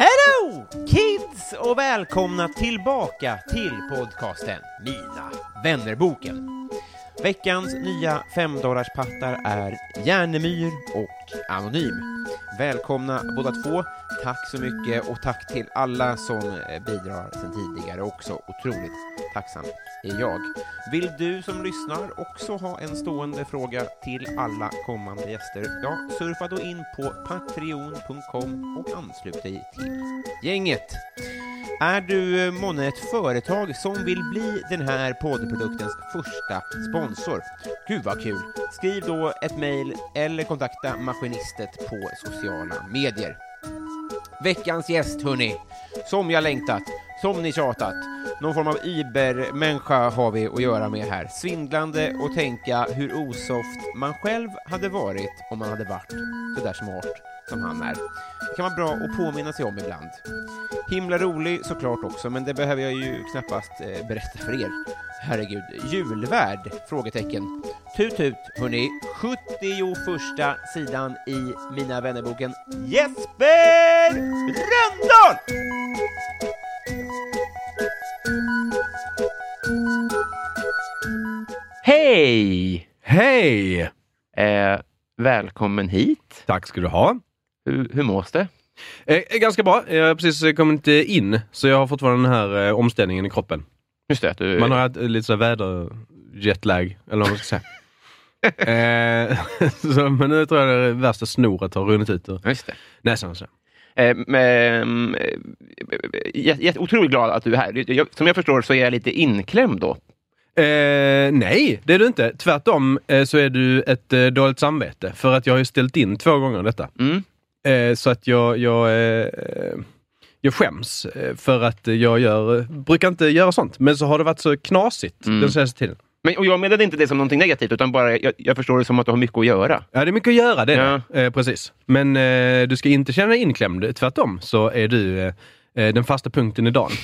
Hello kids och välkomna tillbaka till podcasten Mina vännerboken. Veckans nya femdollarspattar är Järnemyr och Anonym. Välkomna båda två. Tack så mycket och tack till alla som eh, bidrar sedan tidigare också. Otroligt tacksam är jag. Vill du som lyssnar också ha en stående fråga till alla kommande gäster? Ja, surfa då in på patreon.com och anslut dig till gänget. Är du eh, månne ett företag som vill bli den här poddproduktens första sponsor? Gud vad kul! Skriv då ett mejl eller kontakta Maskinistet på sociala medier. Veckans gäst, hörni, som jag längtat, som ni tjatat. Någon form av ibermänniska har vi att göra med här. Svindlande och tänka hur osoft man själv hade varit om man hade varit så där smart som han är. Det kan vara bra att påminna sig om ibland. Himla rolig såklart också, men det behöver jag ju knappast eh, berätta för er. Herregud, julvärd? Frågetecken. Tut tut, hörni. 71 sidan i Mina vännerboken Jesper Röndahl! Hej! Hej! Eh, välkommen hit. Tack ska du ha. Hur, hur mås det? Eh, ganska bra. Jag har precis kommit in, så jag har fortfarande den här eh, omställningen i kroppen. Just det, du... Man har haft lite så väderjetlag, eller vad man ska säga. eh, så, men nu tror jag det värsta snoret har runnit ut ur Just det. näsan. Så. Eh, men, eh, jag, jag är otroligt glad att du är här. Jag, som jag förstår så är jag lite inklämd då. Eh, nej, det är du inte. Tvärtom eh, så är du ett dåligt samvete. För att jag har ju ställt in två gånger detta. Mm. Så att jag, jag, jag skäms för att jag gör, brukar inte göra sånt. Men så har det varit så knasigt Mm. den senaste tiden. Men, och jag menade inte det som någonting negativt, utan bara jag, jag förstår det som att du har mycket att göra. Ja, det är mycket att göra, det är Ja. det. Eh, precis. Men eh, du ska inte känna dig inklämd. Tvärtom så är du eh, eh, den fasta punkten i dagen.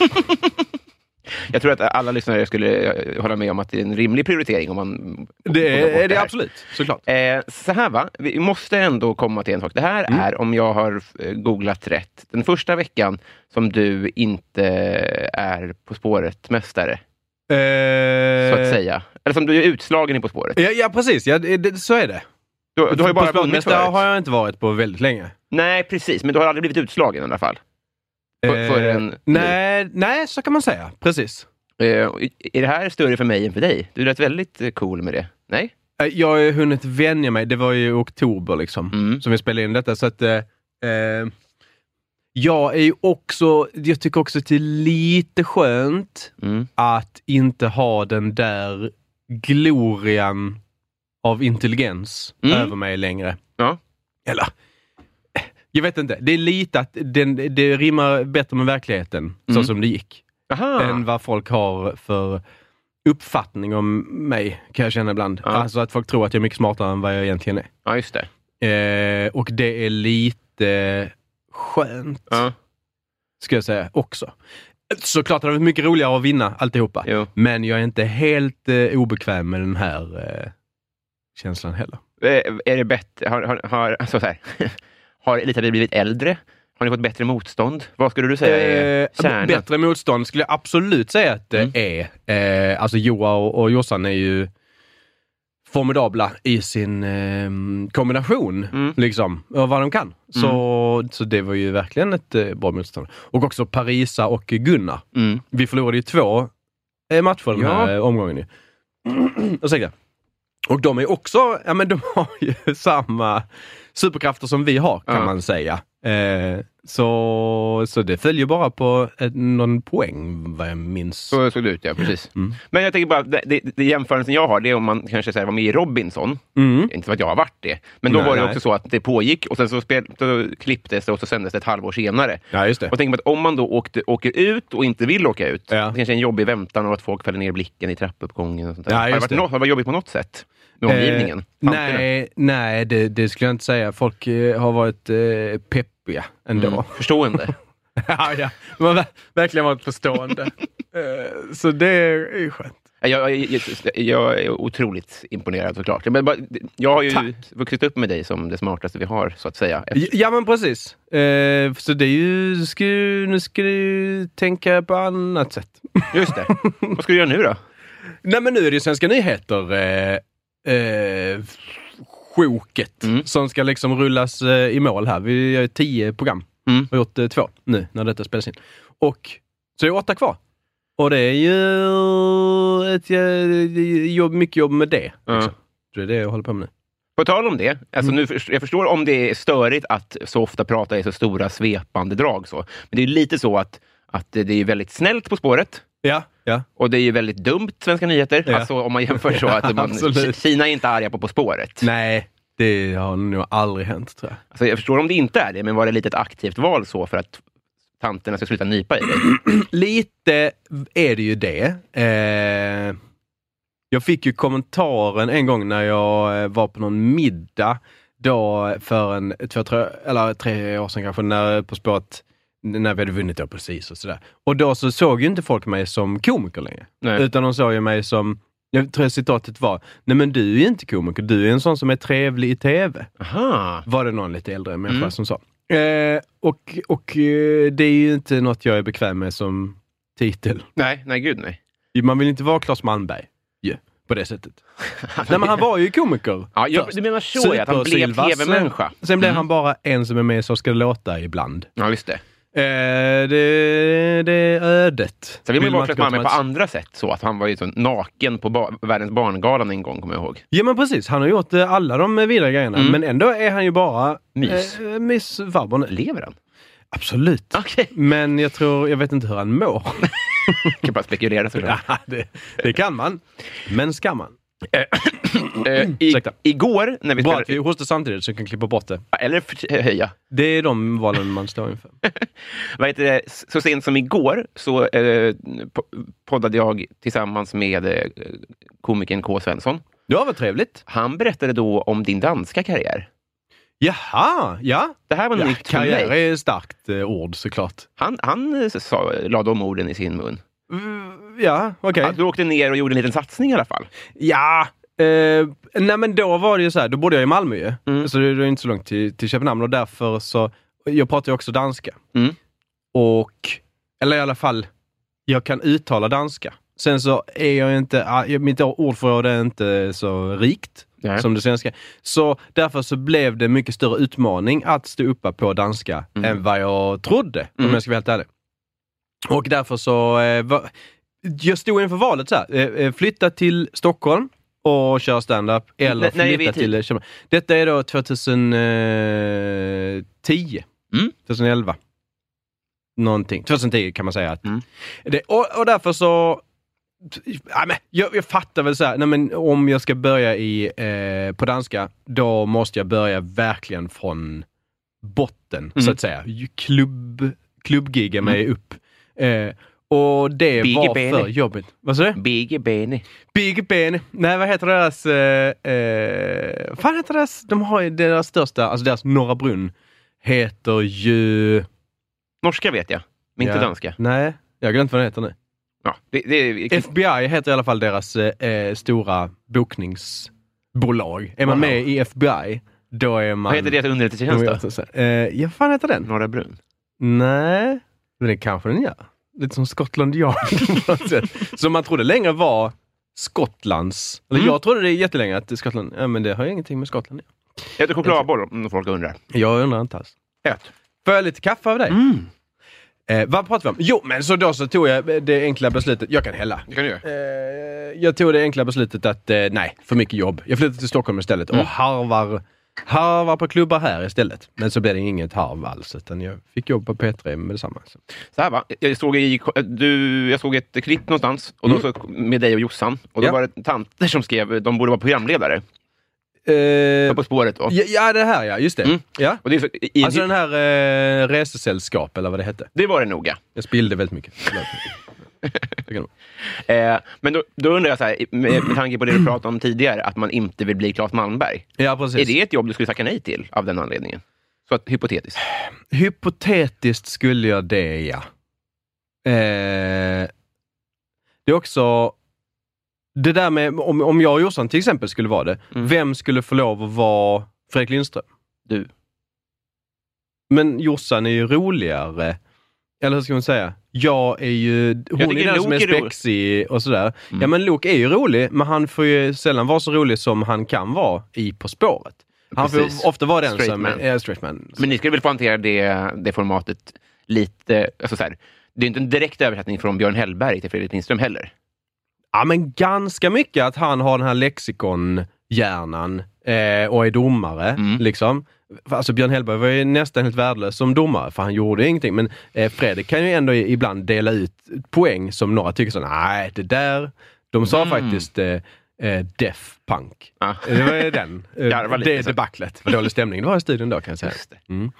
Jag tror att alla lyssnare skulle eh, hålla med om att det är en rimlig prioritering om man... det är, det här. absolut, såklart. Eh, så här va, vi måste ändå komma till en sak. Det här Mm. är, om jag har googlat rätt, den första veckan som du inte är På spåret-mästare, Eh, så att säga. Eller som du är utslagen i På spåret. Ja, ja precis. Ja, det, så är det. Du, du har ju bara På vunnit förut. har jag inte varit på väldigt länge. Nej, precis. Men du har aldrig blivit utslagen i alla fall. För, Eh, för en, nej, nej, så kan man säga. Precis. Eh, är det här större för mig än för dig? Du lät väldigt eh, cool med det. Nej? Eh, Jag har hunnit vänja mig. Det var ju i oktober liksom, Mm. som vi spelade in detta. Så att, eh, jag är ju också, jag tycker också att det är lite skönt Mm. att inte ha den där glorian av intelligens Mm. över mig längre. Ja. Eller, jag vet inte. Det är lite att den, det rimmar bättre med verkligheten, så Mm. som det gick, Aha. än vad folk har för uppfattning om mig, kan jag känna ibland. Ja. Alltså att folk tror att jag är mycket smartare än vad jag egentligen är. Ja, just det. Eh, och det är lite skönt, Ja. ska jag säga också. Såklart hade det varit mycket roligare att vinna alltihopa. Jo. Men jag är inte helt eh, obekväm med den här eh, känslan heller. Eh, Är det bättre? Har, har, har, alltså så här, har Elisabeth blivit äldre? Har ni fått bättre motstånd? Vad skulle du säga är Eh, kärnan? bättre motstånd skulle jag absolut säga att det Mm. är. Eh, alltså Joa och, och Jossan är ju formidabla i sin eh, kombination, Mm. liksom, och vad de kan. Så, så det var ju verkligen ett eh, bra motstånd. Och också Parisa och Gunnar. Mm. Vi förlorade ju två eh, matcher den Ja. här eh, omgången. Ju. Ursäkta. Och de är också, ja men de har ju samma superkrafter som vi har kan man säga. Eh, så, så det följer bara på ett, någon poäng vad jag minns. Så såg det ut, ja. Precis. Mm. Men jag tänker bara, det, det, det jämförelsen jag har, det är om man kanske säger, var med i Robinson. Mm. Inte för att jag har varit det. Men då Nej, var det nej. också så att det pågick och sen så, spel, så klipptes det och så sändes det ett halvår senare. Ja, just det. Och tänk på att om man då åkte, åker ut och inte vill åka ut, Ja. det kanske är en jobbig väntan och att folk fäller ner blicken i trappuppgången. Och sånt där. Ja, har, det varit något, har det varit jobbigt på något sätt? Med omgivningen? Eh, Tanterna? nej, nej det, det skulle jag inte säga. Folk eh, har varit eh, peppiga ändå. Mm. Förstående? ja, ja. Har ver- verkligen varit förstående. Eh, så det är ju skönt. Jag, jag, jag, är otroligt imponerad såklart. Men bara, jag har ju Tack. vuxit upp med dig som det smartaste vi har, så att säga. Efter- Ja men precis. Eh, så det är ju, ska, nu ska du tänka på annat sätt. Just det. Vad ska du göra nu då? Nej men nu är det ju Svenska nyheter eh, eh, sjoket Mm. som ska liksom rullas eh, i mål här. Vi gör tio program. Mm. Vi har gjort eh, två nu när detta spelas in. Och så är åtta kvar. Och det är ju ett eh, jobb, mycket jobb med det. Liksom. Så det är det jag håller på med nu. På tal om det, alltså Mm. nu, jag förstår om det är störigt att så ofta prata i så stora svepande drag. Så. Men det är lite så att, att det är väldigt snällt På spåret. Ja, ja. Och det är ju väldigt dumt, Svenska nyheter. Ja. Alltså om man jämför så att man. Kina är inte arga på På spåret. Nej, det har nog aldrig hänt tror jag. Alltså, jag förstår om det inte är det, men var det lite ett aktivt val så för att tanterna ska sluta nypa i dig? Lite är det ju det. Eh, jag fick ju kommentaren en gång när jag eh, var på någon middag då för en, två, tre, eller tre år sedan kanske, när, på spåret, när vi hade vunnit då precis och sådär. Och då så såg ju inte folk mig som komiker längre. Nej. Utan de såg ju mig som, jag tror citatet var, nej men du är inte komiker, du är en sån som är trevlig i TV. Aha. Var det någon lite äldre människa Mm. som sa. Eh, och och eh, det är ju inte något jag är bekväm med som titel. Nej, nej gud nej. Man vill inte vara Claes Malmberg ju, på det sättet. Nej men han var ju komiker. Ja, jag, du menar så, ja, att han blev tv-människa? Sen blev Mm. han bara en som är med Så ska det låta ibland. Ja, just det. Eh, det, det är ödet. Sen vill man ju vara gå Malmberg på andra sätt. Så att han var ju så naken på ba- Världens barngalan en gång, kommer jag ihåg. Ja men precis, han har gjort eh, alla de eh, vidare grejerna. Mm. Men ändå är han ju bara Mys. eh, mysfarbror nu. Lever han? Absolut. Okej. Men jag tror, jag vet inte hur han mår. Kan bara spekulera såklart. Ja, det, det kan man. Men ska man? Eh, i, igår, när vi Bra spelade... att vi hostar samtidigt så jag kan klippa bort det. Eller höja. Det är de valen man står inför. Så sent som igår så eh, po- poddade jag tillsammans med eh, komikern K. Svensson. Ja, vad trevligt. Han berättade då om din danska karriär. Jaha, ja. Det här var ja nytt karriär är ett starkt eh, ord såklart. Han, han eh, sa, la de orden i sin mun. Mm, Ja, okej. Att du åkte ner och gjorde en liten satsning i alla fall. Ja, eh, nej men då var det ju så här, då bodde jag i Malmö ju. Mm. Så det det är inte så långt till, till Köpenhamn och därför så, jag pratar ju också danska. Mm. Och, eller i alla fall, jag kan uttala danska. Sen så är jag inte, ah, mitt ordförråd är inte så rikt Nej. som det svenska. Så därför så blev det mycket större utmaning att stå uppe på danska Mm. än vad jag trodde, om Mm. jag ska vara helt ärlig. Och därför så, eh, var, jag stod inför valet så här, eh, eh, flytta till Stockholm och köra stand-up eller N- flytta till Köpenhamn. Detta är då 2010, Mm. 2011. Någonting. 2010 kan man säga. Att Mm. det, och, och därför så Ja, men jag, jag fattar väl så här, nej, men om jag ska börja i, eh, på danska, då måste jag börja verkligen från botten, så Mm. att säga. Klubb, klubbgigga mig Mm. upp. Eh, och det Biggie var Benny. för jobbigt. Vad sa du? Biggie Benny. Big Ben. Nej, vad heter deras... Eh, eh, vad heter deras... De har ju deras största, alltså deras Norra Brunn, heter ju... Norska vet jag, men inte Ja. danska. Nej, jag har glömt vad den heter nu. Ja, det, det, FBI heter i alla fall deras eh, eh, stora bokningsbolag. bolag. Är man Wow. med i FBI, då är man... Vad heter deras underrättelsetjänst då? Uh, ja, vad fan heter den? Norra Brunn? Nej, men det kanske den gör. Lite som Scotland Yard på något sätt. Som man trodde länge var Skottlands... Eller Mm. jag trodde det jättelänge att Skottland... Ja, men det har ju ingenting med Skottland att göra. Heter chokladboll om folk undrar. Jag undrar inte alls. Ät. Får jag lite kaffe av dig? Mm. Eh, vad pratar vi om? Jo, men så då så tog jag det enkla beslutet. Jag kan hälla. Det kan du göra. Eh, jag tog det enkla beslutet att eh, nej, för mycket jobb. Jag flyttar till Stockholm istället och harvar, harvar på klubbar här istället. Men så blev det inget harv alls, utan jag fick jobb på P3 med detsamma. Så. Så här va, jag såg, i, du, jag såg ett klipp någonstans och då så, med dig och Jossan. Och då Ja. var det tanter som skrev de borde vara programledare. Eh, På spåret. Och, ja, ja, det här ja, just det. Mm. Ja. och det, är så, i, Alltså den här eh, resesällskap eller vad det hette. det var det noga. Jag spillde väldigt mycket. Eh, men då, då undrar jag så här, med, med tanke på det du pratade om tidigare, att man inte vill bli Claes Malmberg. ja, precis. Är det ett jobb du skulle tacka nej till av den anledningen? Så att, hypotetiskt. Hypotetiskt skulle jag det, ja. Eh, det är också... Det där med, om, om jag och Jossan till exempel skulle vara det, Mm. vem skulle få lov att vara Fredrik Lindström? Du. Men Jossan är ju roligare. Eller hur ska man säga? Jag är ju... Hon är den som är Luke är rolig. spexig och sådär. Mm. Ja men Luke är ju rolig, men han får ju sällan vara så rolig som han kan vara i På spåret. Han får ju Precis. ofta vara den Straight som... man. är straight man. Men ni skulle väl få hantera det, det formatet lite... Alltså så här, det är inte en direkt översättning från Björn Hellberg till Fredrik Lindström heller. Ja, men ganska mycket att han har den här lexikonhjärnan eh, och är domare. Mm. Liksom. Alltså Björn Hellberg var ju nästan helt värdelös som domare, för han gjorde ingenting. Men eh, Fredrik kan ju ändå ibland dela ut poäng som några tycker så nej, det där... De sa Mm. faktiskt eh, eh, Def Punk. Ah. Det var den. Eh, lite det så. debaclet. Vad dålig stämning det var i studion då kan jag säga. Mm.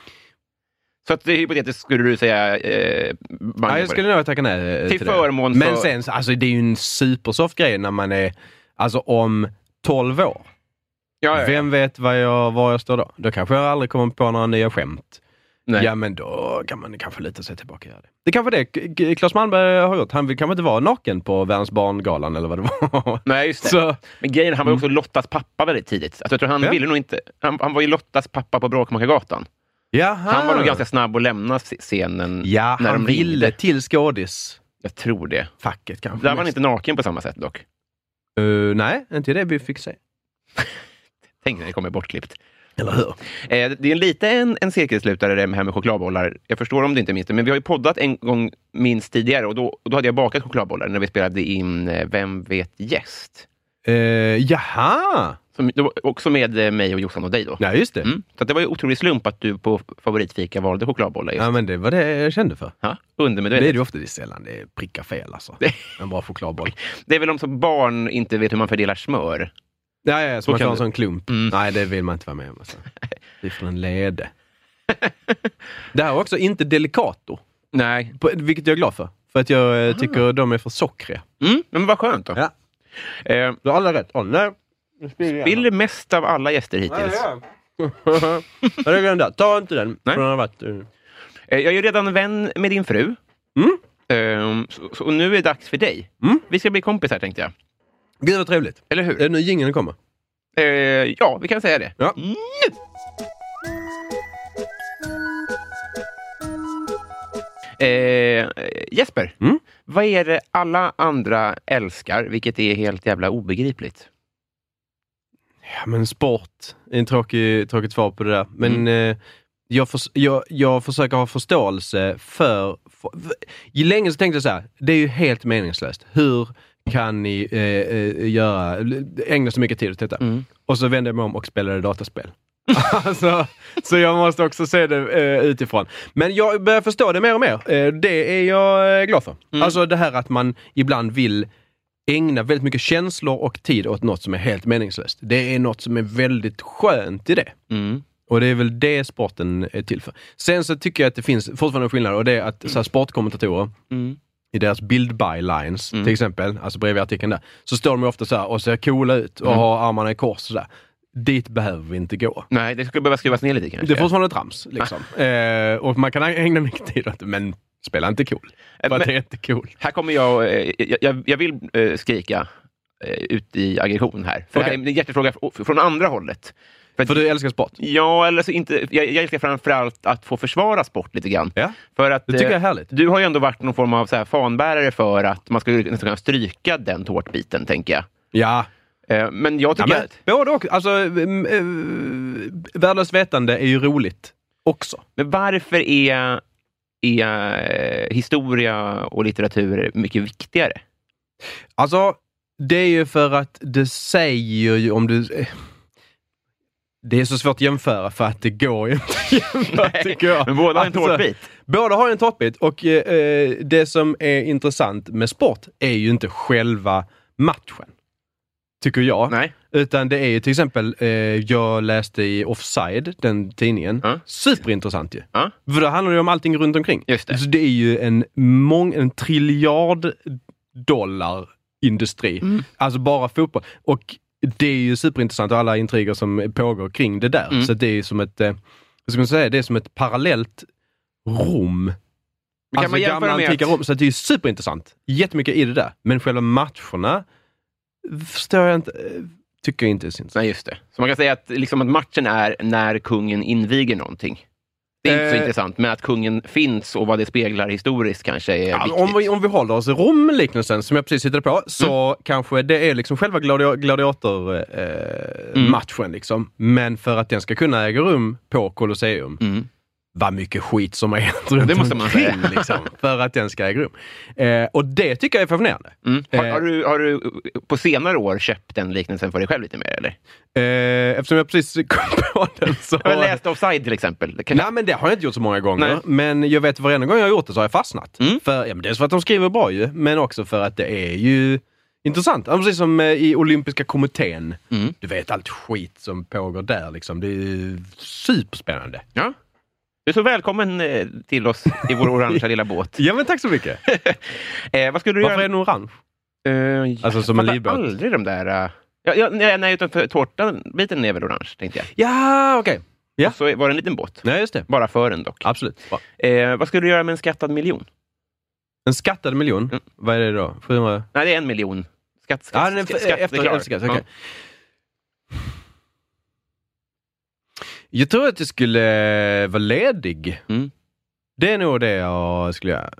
Så att det är hypotetiskt skulle du säga... Eh, Ja, jag skulle nog tacka nej eh, Till till förmån det. Men för- sen, så- alltså det är ju en supersoft grej när man är, alltså om 12 år. Ja, ja. Vem vet vad jag, var jag står då? Då kanske jag aldrig kommer på några nya skämt. Nej. Ja, men då kan man kanske lita sig tillbaka och göra det. Det kanske det Claes Malmberg har gjort. Han kanske inte vara naken på Världens barngalan eller vad det var. Nej, just det. Så, Men grejen han var ju också Lottas pappa väldigt tidigt. Alltså, jag tror han Ja. ville nog inte... Han, han var ju Lottas pappa på Bråkmakargatan. Jaha. Han var nog ganska snabb att lämna scenen Ja, när han de ringde. ville till skådisfacket Jag tror det. kanske. Där var han mest. inte naken på samma sätt dock. Eh, nej, inte det vi fick se. Tänk när det kommer bortklippt. Eller hur? Eh, det är lite en, en cirkelslutare det här med chokladbollar. Jag förstår om du inte minns det, men vi har ju poddat en gång minst tidigare och då, och då hade jag bakat chokladbollar när vi spelade in eh, Vem vet gäst? Uh, jaha! Som, också med eh, mig och Jossan och dig då. Ja, just det. Mm. Så att det var ju otroligt slump att du på favoritfika valde chokladbollar. Just. Ja, men det var det jag kände för. Ja, Det är undermedvetet. det ofta det är sällan det prickar fel alltså. En bra chokladboll. Det är väl om som barn inte vet hur man fördelar smör. Ja, ja, så man får en sån klump. Mm. Nej, det vill man inte vara med om. Alltså. Det är från en lede. det här är också inte Delicato, Nej. på- vilket jag är glad för. För att jag eh, tycker de är för sockriga. Mm, men vad skönt då. Ja. Eh, Du har alla rätt. Nu spiller mest av alla gäster hittills. Ja, ja. Ja, det är den där. Ta inte den. Nej. varit, eh, Jag är ju redan vän med din fru. Mm. Ehm, så, så, och nu är det dags för dig. Mm. Vi ska bli kompisar tänkte jag. Gud vad trevligt. Eller hur? Är det nu jingeln kommer? Eh, ja, vi kan säga det. Ja. Nu! Eh, Jesper, Mm? vad är det alla andra älskar, vilket är helt jävla obegripligt? Ja, men sport är en tråkig, tråkigt svar på det där. Men Mm. eh, jag, förs- jag, jag försöker ha förståelse för, för... Ju länge så tänkte jag så här, det är ju helt meningslöst. Hur kan ni eh, eh, göra, ägna så mycket tid åt detta? Mm. Och så vände jag mig om och spelade dataspel. alltså, så jag måste också se det eh, utifrån. Men jag börjar förstå det mer och mer. Eh, det är jag eh, glad för. Mm. Alltså det här att man ibland vill ägna väldigt mycket känslor och tid åt något som är helt meningslöst. Det är något som är väldigt skönt i det. Mm. Och det är väl det sporten är till för. Sen så tycker jag att det finns fortfarande skillnader och det är att så här, sportkommentatorer Mm. i deras bild bylines Mm. till exempel, alltså bredvid artikeln där, så står de ofta så här och ser coola ut och Mm. har armarna i kors sådär. Dit behöver vi inte gå. Nej, det skulle behöva skruvas ner lite kanske. Det är fortfarande trams. Liksom. Eh, och man kan ägna mycket tid åt det, men spela inte cool. För att men- det är inte cool. Här kommer jag, eh, jag, jag, jag vill eh, skrika eh, ut i aggression här. För Okej. det här är en hjärtefråga från andra hållet. För att, För du älskar sport? Ja, eller så inte, jag, jag älskar framförallt att få försvara sport lite grann. Ja. För att, Det tycker jag är härligt. Du har ju ändå varit någon form av så här fanbärare för att man skulle nästan kunna stryka den tårtbiten, tänker jag. Ja. Men jag ja tycker men, att... både och. Alltså, mm, värdelöst vetande är ju roligt också. Men varför är, är eh, historia och litteratur mycket viktigare? Alltså, det är ju för att det säger ju om du... eh, Det är så svårt att jämföra för att det går ju inte att jämföra tycker jag. Men båda har en Alltså, tårtbit. Båda har en tårtbit och eh, det som är intressant med sport är ju inte själva matchen. Tycker jag. Nej. Utan det är ju till exempel, eh, jag läste i Offside, den tidningen. Ja. Superintressant ju. Ja. För då handlar det om allting runt omkring. Just det. Så det är ju en, mång, en triljard dollar industri. Mm. Alltså bara fotboll. Och det är ju superintressant och alla intriger som pågår kring det där. Mm. Så det är som ett, eh, vad ska man säga, det är som ett parallellt Rom. Alltså man gamla antika Rom. Så det är ju superintressant. Jättemycket i det där. Men själva matcherna förstår jag inte, eh, tycker jag inte är så intressant. Nej, just det. Så man kan säga att, liksom, att matchen är när kungen inviger någonting. Det är inte så Eh. intressant, men att kungen finns och vad det speglar historiskt kanske är Ja, viktigt. om, vi, om vi håller oss i Rom-liknelsen som jag precis hittade på, så Mm. kanske det är liksom själva gladi- gladiatormatchen. Eh, Mm. liksom. Men för att den ska kunna äga rum på Colosseum, Mm. Vad mycket skit som har hänt runt det måste man omkring, säga. liksom, för att den ska äga rum. Eh, och det tycker jag är fascinerande. Mm. Har, Eh. har, du, har du på senare år köpt den liknelsen för dig själv lite mer? Eller? Eh, eftersom jag precis kom på den så... Jag har läst Offside till exempel. Kan Nej, men det har jag inte gjort så många gånger. Nej. Men jag vet varenda gång jag har gjort det så har jag fastnat. Mm. För, ja, men dels för att de skriver bra ju, men också för att det är ju intressant. Ja, Precis som eh, i Olympiska kommittén. Mm. Du vet allt skit som pågår där. Liksom. Det är ju superspännande. Ja. Du är så välkommen eh, till oss i vår orangea lilla båt. Ja, men tack så mycket. Eh, vad skulle du Varför är göra? den orange? Eh, Alltså jag som en livbåt. aldrig de där... eh, ja, ja, nej, nej, utan för tårtan-biten är väl orange, tänkte jag. Ja, okej. Ja. Och så var det en liten båt. Nej, just det. Bara för en dock. Absolut. Bra. Eh, vad skulle du göra med en skattad miljon? En skattad miljon. Mm. Vad är det då? 700? Nej, det är en miljon. Skatt, skatt, Ja, den är skatt, efter, efter skatteklar. skatt. okej. Jag tror att jag skulle vara ledig. Mm. Det är nog det jag skulle göra.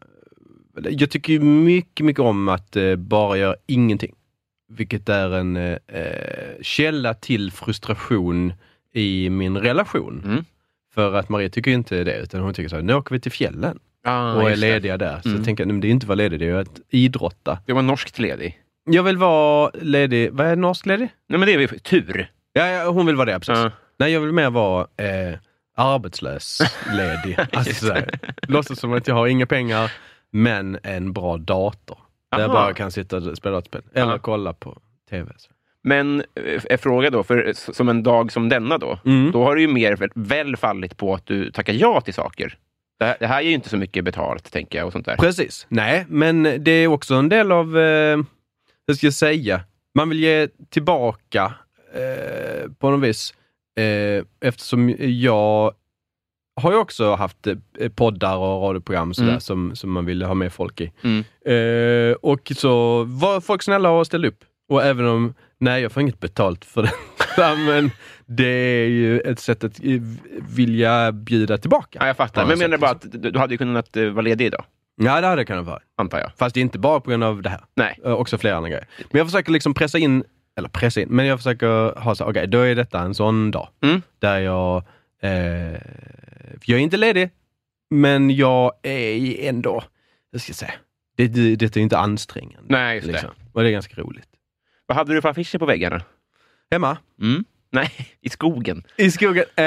Jag tycker ju mycket, mycket om att eh, bara göra ingenting. Vilket är en eh, eh, källa till frustration i min relation. Mm. För att Maria tycker inte det, utan hon tycker så här, nu åker vi till fjällen Ah, och är lediga där. Så Mm. jag tänker, nej, det är inte att vara ledig, det är ju att idrotta. Det var norskt ledig. Jag vill vara ledig, vad är norsk ledig? Nej, men det är tur. Ja, ja, hon vill vara det, precis. Ja. Nej, jag vill mer vara eh, arbetslös, ledig. alltså, låtsas som att jag har inga pengar, men en bra dator. Där jag Aha. bara kan sitta och spela dataspel. Eller Ja. kolla på TV. Så. Men eh, är fråga då, för s- som en dag som denna då, Mm. då har det ju mer väl- väl fallit på att du tackar ja till saker. Det här, det här är ju inte så mycket betalt, tänker jag. och sånt där. Precis. Nej, men det är också en del av, eh, hur ska jag säga, man vill ge tillbaka eh, på något vis. Eh, eftersom jag har ju också haft eh, poddar och radioprogram sådär, Mm. som, som man ville ha med folk i. Mm. Eh, och så var folk snälla och ställde upp. Och även om, nej jag får inget betalt för det. men det är ju ett sätt att eh, vilja bjuda tillbaka. Ja, jag fattar. Men jag menar sätt, bara att du, du hade kunnat vara ledig idag, Ja, det hade det kunnat vara. antar jag. Fast inte bara på grund av det här. Nej. Också flera andra grejer. Men jag försöker liksom pressa in, eller pressa in, men jag försöker ha så okej, då är detta en sån dag. Mm. Där jag, eh, jag är inte ledig, men jag är ändå, hur ska jag säga, det, det, det är inte ansträngande. Nej, just det. liksom. Och det är ganska roligt. Vad hade du för affischer på väggarna? Hemma? Mm. Nej, i skogen. I skogen? Eh,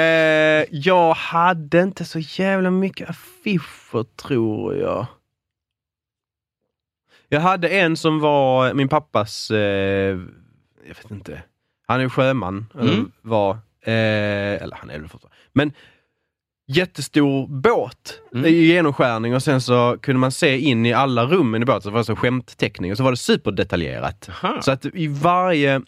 jag hade inte så jävla mycket affischer tror jag. Jag hade en som var min pappas, eh, jag vet inte, han är sjöman, Mm. var, eh, eller han är det fortfarande. Men jättestor båt Mm. i genomskärning och sen så kunde man se in i alla rummen i båten, så det var så skämtteckning och så var det superdetaljerat. Aha. Så att i varje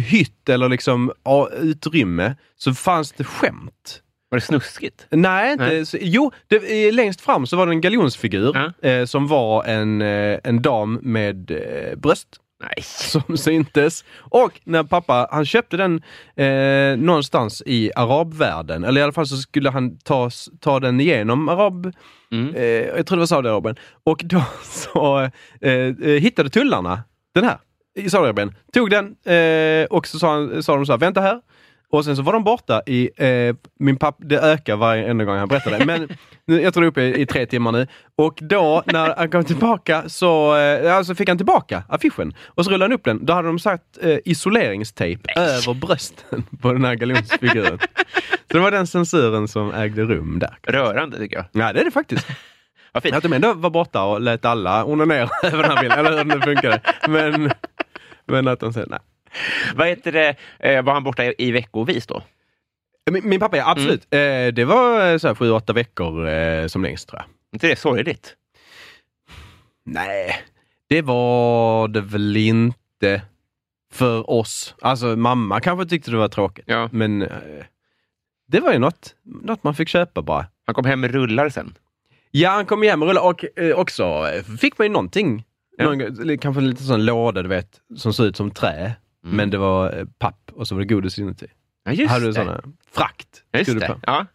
hytt eller liksom ja, utrymme så fanns det skämt. Var det snuskigt? Nej, inte, Nej. Så, jo, det, längst fram så var det en galjonsfigur Ja. eh, som var en, eh, en dam med eh, bröst. Nej. som syntes. Och när pappa, han köpte den eh, någonstans i arabvärlden, eller i alla fall så skulle han ta, ta den igenom arab... Mm. Eh, jag tror det var Saudiarabien. Och då så eh, eh, hittade tullarna den här i Saudiarabien. Tog den eh, och så sa, han, sa de så här, vänta här. Och sen så var de borta i, eh, min pappa, det ökar varje enda gång han berättar det, men nu, jag tror det är uppe i, i tre timmar nu. Och då när han kom tillbaka så eh, alltså fick han tillbaka affischen och så rullade han upp den. Då hade de satt eh, isoleringstejp över brösten på den här galjonsfiguren. så det var den censuren som ägde rum där. Rörande tycker jag. Ja, det är det faktiskt. Vad fint. Att de ändå var borta och lät alla onanera över den här bilden, eller hur det funkade. Men, men att de säger nej. Vad heter det, eh, var han borta i, veckovis då? Min, min pappa, ja absolut. Eh, det var eh, så här sju, åtta veckor som längst tror jag. inte det sorgligt? Nej, det var det väl inte för oss. Alltså mamma kanske tyckte det var tråkigt. Ja. Men det var ju något, något man fick köpa bara. Han kom hem med rullar sen. Ja, han kom hem och rullade och eh, också fick man ju någonting. Ja. Någon, kanske en liten sån låda du vet, som såg ut som trä. Mm. Men det var eh, papp och så var det godis inuti. Ja, just Hade du det. såna frakt. Just det det. Ja.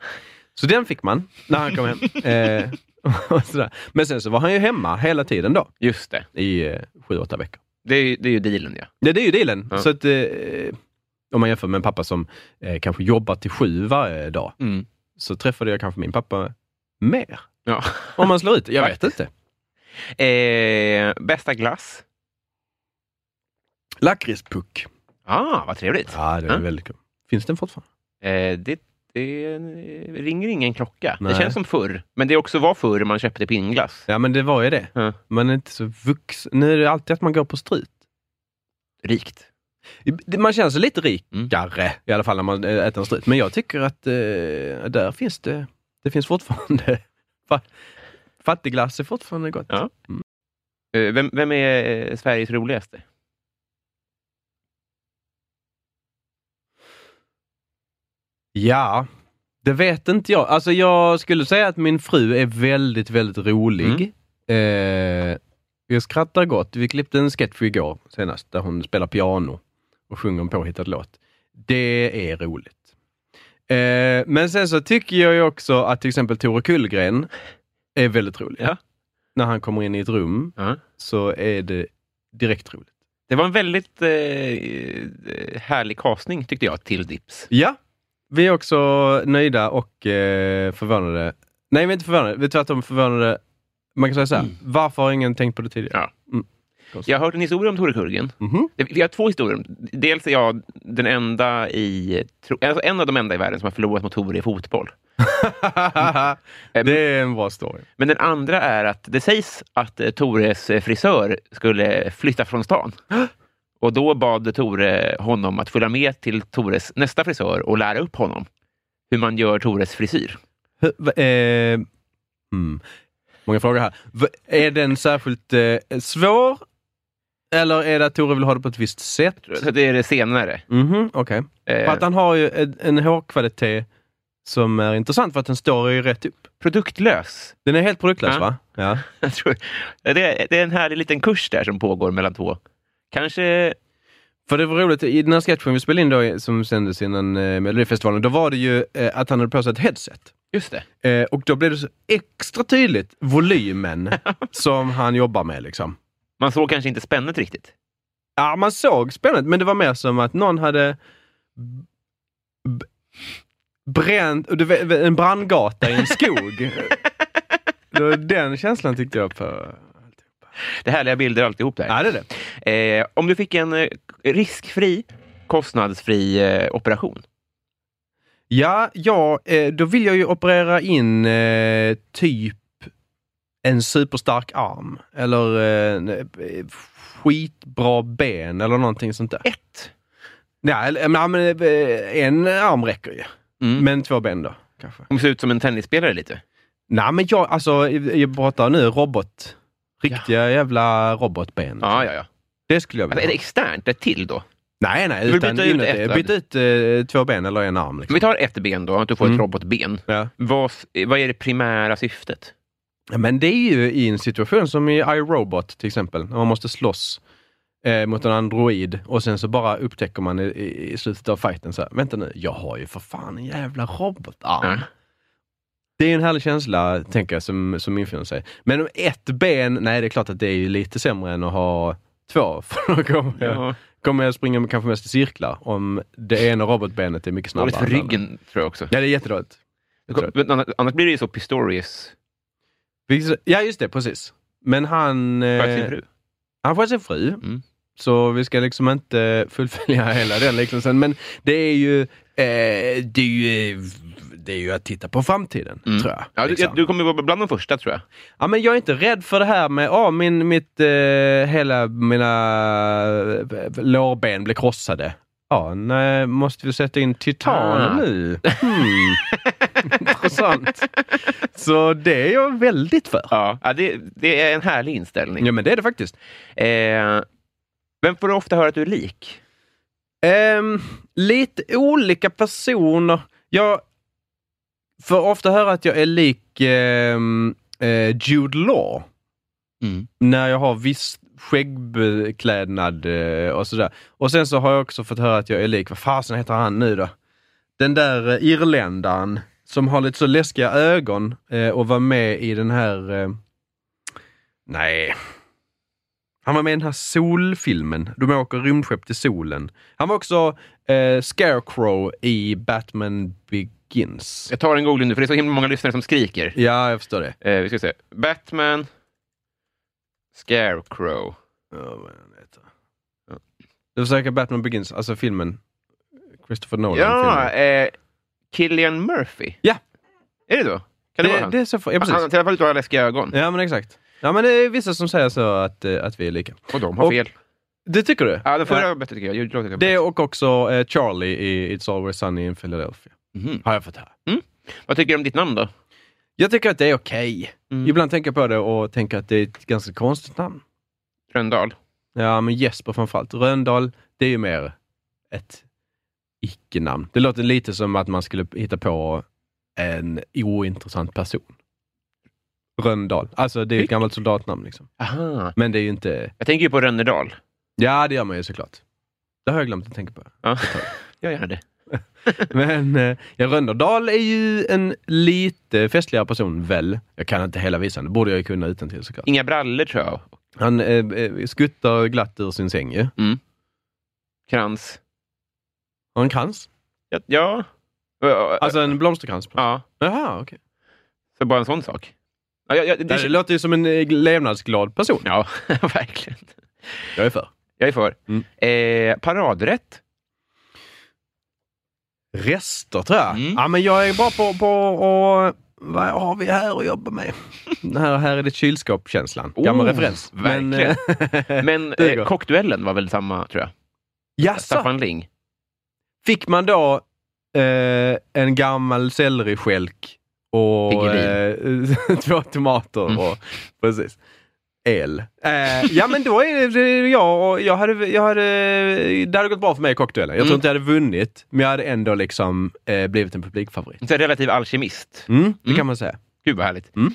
Så den fick man när han kom hem. eh. Men sen så var han ju hemma hela tiden då. Just det. I eh, sju, åtta veckor. Det är, det är ju dealen ja. Ja, det är ju dealen. Ja. Så att, eh, om man jämför med en pappa som eh, kanske jobbar till sju varje dag, Mm. så träffade jag kanske min pappa mer. ja. Om man slår ut det. Jag vet inte. Eh, bästa glass? Lakritspuck. Ah, vad trevligt. Ja, det är Ja. väldigt kul. Finns den fortfarande? Eh, det, det ringer ingen klocka. Nej. Det känns som förr. Men det också var förr man köpte pinnglass. Ja, men det var ju det. Ja. Man är inte så vuxen. Nu är det alltid att man går på strut. Rikt. Man känner sig lite Mm. rikare i alla fall när man eh, äter en strut. Men jag tycker att eh, där finns det, det finns fortfarande fa- Fattigglass är fortfarande gott. Ja. Eh, vem, vem är eh, Sveriges roligaste? Ja, det vet inte jag. Alltså jag skulle säga att min fru är väldigt, väldigt rolig. Eh, jag skrattar gott. Vi klippte en sketch igår senast där hon spelar piano och sjunger en påhittad låt. Det är roligt. Eh, men sen så tycker jag ju också att till exempel Tore Kullgren är väldigt rolig. Ja. När han kommer in i ett rum Ja. så är det direkt roligt. Det var en väldigt eh, eh, härlig casting tyckte jag till Dips. Ja, vi är också nöjda och eh, förvånade. Nej, vi är inte förvånade. Vi är tvärtom förvånade. Man kan säga så här, varför har ingen tänkt på det tidigare? Ja. Mm. Jag har hört en historia om Tore Kullgren. Mhm. Det- Vi har två historier. Dels är jag den enda i, alltså en av de enda i världen som har förlorat mot Tore i fotboll. det är en bra story. Men den andra är att det sägs att eh, Tores eh, frisör skulle flytta från stan. Och då bad Tore honom att följa med till Tores nästa frisör och lära upp honom hur man gör Tores frisyr. Va- Eh, mm. Många frågor här. V- Är den särskilt eh, svår? Eller är det att Tore vill ha det på ett visst sätt? Det är det senare. Mhm, okej. Eh, För att han har ju en, en hårkvalitet som är intressant för att den står ju rätt upp. produktlös. Den är helt produktlös Ja. va? Ja. Det, är, det är en härlig liten kurs där som pågår mellan två. Kanske... För det var roligt, i den här sketchen vi spelade in då, som sändes innan eh, Melodifestivalen, då var det ju eh, att han hade på sig ett headset. Just det. Eh, och då blev det så extra tydligt volymen som han jobbar med. Liksom. Man såg kanske inte spännet riktigt. Ja, man såg spännande, men det var mer som att någon hade bränt, en brandgata i en skog. den känslan tyckte jag på. Det är härliga bilder alltihop där. Ja, det det. Eh, om du fick en eh, riskfri, kostnadsfri eh, operation. Ja, ja eh, då vill jag ju operera in eh, typ en superstark arm. Eller eh, skitbra ben eller någonting sånt där. Ett. Eller, men, eh, en arm räcker ju. Mm. Men två ben då, kanske. Om ser ut som en tennisspelare lite. Nej, men jag, alltså, jag pratar nu robot. Riktiga jävla robotben. Ja, ja, ja. Det skulle jag vilja är det externt ett till då? Nej, nej. Utan byta ut ett, byta ut eh, två ben eller en arm. Om Liksom. vi tar ett ben då, att du får ett Mm. robotben. Ja. Vad, vad är det primära syftet? Ja, Men det är ju i en situation som i iRobot till exempel, när man måste slåss eh, mot en android och sen så bara upptäcker man i, i, i slutet av fighten så här, vänta nu, jag har ju för fan en jävla robotarm. Ja. Det är en härlig känsla, tänker jag, som, som infinner sig. Men om ett ben, nej det är klart att det är ju lite sämre än att ha två. För då kommer jag, Ja. kommer jag springa med kanske mest i cirklar om det ena robotbenet är mycket snabbare. För än det andra. ryggen, tror jag också. Ja, det är jättedåligt. Annars- blir det ju så Pistorius Ja, just det, precis. Men han... för Eh, sin fru. han får sin fru. Mm. Så vi ska liksom inte fullfölja hela den liknelsen. Men det är ju, eh, det är ju, det är ju att titta på framtiden, Mm. tror jag. Ja, du, liksom. du kommer vara bland de första, tror jag. Ja, men jag är inte rädd för det här med att min, mitt, eh, hela mina eh, lårben blir krossade. Ja, nej, måste vi sätta in titan Ah. nu? Hmm. Intressant. Så det är jag väldigt för. Ja, ja det, det är en härlig inställning. Ja, men det är det faktiskt. Eh, vem får du ofta höra att du är lik? Ehm, lite olika personer. Jag får ofta höra att jag är lik ehm, eh, Jude Law. När jag har viss skäggbeklädnad eh, och sådär. Och sen så har jag också fått höra att jag är lik, vad fasen heter han nu då? Den där eh, irländaren som har lite så läskiga ögon eh, och var med i den här... Nej. Han var med i den här solfilmen. De åker rymdskepp till solen. Han var också eh, Scarecrow i Batman Begins. Jag tar en googling nu, för det är så himla många lyssnare som skriker. Ja, jag förstår det. Eh, vi ska se. Batman, Scarecrow. Ja, vad heter. Du försöker Batman Begins, alltså filmen. Christopher Nolan. Ja, eh, Killian Murphy. Ja. Är det då? Kan det, vara det, han? det är så, ja, precis. Han har i alla fall lite läskiga ögon. Ja, men exakt. Ja, men det är vissa som säger så att, eh, att vi är lika. Och de har Och- fel. Det tycker du? Ja, den förra var bättre tycker jag. Jag Det och också eh, Charlie i It's Always Sunny in Philadelphia. Mhm. Har jag fått höra. Vad tycker du om ditt namn då? Jag tycker att det är okej. Mm. Ibland tänker jag på det och tänker att det är ett ganska konstigt namn. Röndahl? Ja, men Jesper framförallt. Röndal, det är ju mer ett icke-namn. Det låter lite som att man skulle hitta på en ointressant person. Röndal. Alltså det är ett gammalt soldatnamn liksom. Aha. Men det är ju inte... Jag tänker ju på Rönnerdal. Ja, det gör man ju såklart. Det har jag glömt att tänka på. Ja, jag gör det. Men eh, ja, Rönnerdal är ju en lite festligare person, väl? Jag kan inte hela visan, det borde jag ju kunna utan till såklart. Inga brallor tror jag. Han eh, eh, skuttar glatt ur sin säng ju. Krans. Har en krans? Ja. ja. Alltså, en blomsterkrans? Ja. Jaha, okej. Så bara en sån sak. Ja, ja, ja, det, Det, det låter ju som en eh, levnadsglad person. ja verkligen. Jag är för. Jag är för. Mm. Eh, paradrätt? Rester tror jag. Mm. Ja, men jag är bra på, på och vad har vi här att jobba med? Här, här är det kylskåp-känslan. Gammal Oh, referens. Men, verkligen. eh, Men eh, kockduellen var väl samma, tror jag? Jaså, Staffan Ling. fick man då eh, en gammal selleriskälk och eh, två tomater Mm. och precis. El. Eh, ja men då är det, jag och jag hade, jag hade, det hade gått bra för mig i cocktaillen. Jag tror Mm. inte jag hade vunnit, men jag hade ändå liksom eh, blivit en publikfavorit. Så relativ alkemist. Mm, det Mm. kan man säga. Gud vad härligt. Mm.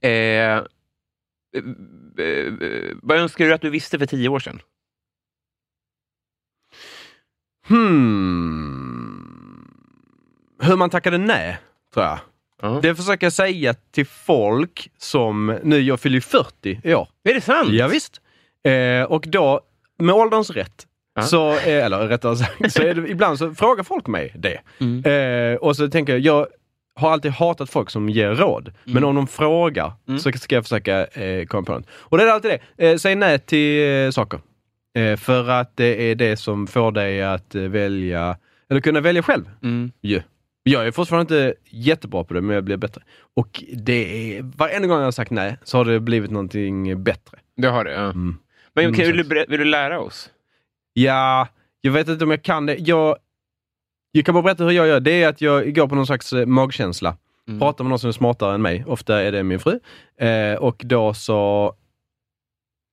Eh, eh, vad önskar du att du visste för tio år sedan? Hmm. Hur man tackade nej, tror jag. Ja. Det försöker jag säga till folk som, nu jag fyller ju 40 i år. Är det sant? Ja, visst. Eh, och då, med ålderns rätt, Ja. så, eh, eller rättare sagt, så är det, ibland så frågar folk mig det. Mm. Eh, och så tänker jag, jag har alltid hatat folk som ger råd. Men om de frågar Mm. så ska jag försöka eh, komma på något. Och det är alltid det, eh, säg nej till eh, saker. Eh, för att det är det som får dig att välja, eller kunna välja själv. Mm. ju. Jag är fortfarande inte jättebra på det, men jag blir bättre. Och det är, varenda gång jag har sagt nej så har det blivit någonting bättre. Det har det, ja. Mm. Men okej, vill, så du, vill du lära oss? Ja, jag vet inte om jag kan det. Jag, jag kan bara berätta hur jag gör. Det är att jag går på någon slags eh, magkänsla. Mm. Pratar med någon som är smartare än mig. Ofta är det min fru. Eh, och då så...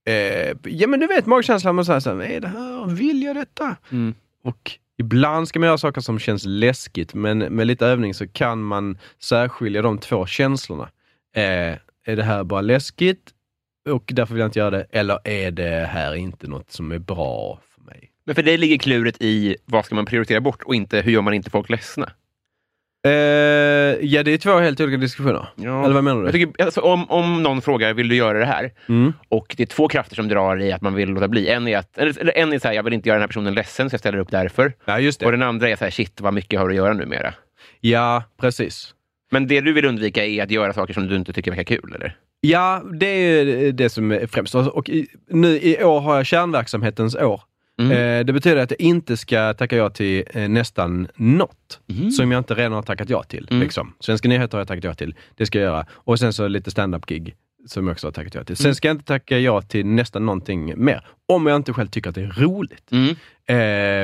Eh, ja men du vet magkänslan, man säger såhär, är det här, vill jag detta? Mm. Och ibland ska man göra saker som känns läskigt, men med lite övning så kan man särskilja de två känslorna. Eh, är det här bara läskigt? och därför vill jag inte göra det. Eller är det här inte något som är bra för mig? Men för dig ligger kluret i vad ska man prioritera bort och inte hur gör man inte folk ledsna? Eh, ja, det är två helt olika diskussioner. Eller vad menar du? Jag tycker, alltså, om, om någon frågar, vill du göra det här? Mm. Och det är två krafter som drar i att man vill låta bli. En är, att, eller, en är så här, jag vill inte göra den här personen ledsen, så jag ställer upp därför. Ja, just Och det. den andra är så här, shit vad mycket har du att göra numera. Ja, precis. Men det du vill undvika är att göra saker som du inte tycker verkar kul, eller? Ja, det är det som är främst. Och nu i år har jag kärnverksamhetens år. Mm. Eh, det betyder att jag inte ska tacka ja till eh, nästan något Mhm. som jag inte redan har tackat ja till. Mm. Liksom. Svenska nyheter har jag tackat ja till. Det ska jag göra. Och sen så lite stand-up-gig som jag också har tackat ja till. Sen Mm. ska jag inte tacka ja till nästan någonting mer. Om jag inte själv tycker att det är roligt. Mm.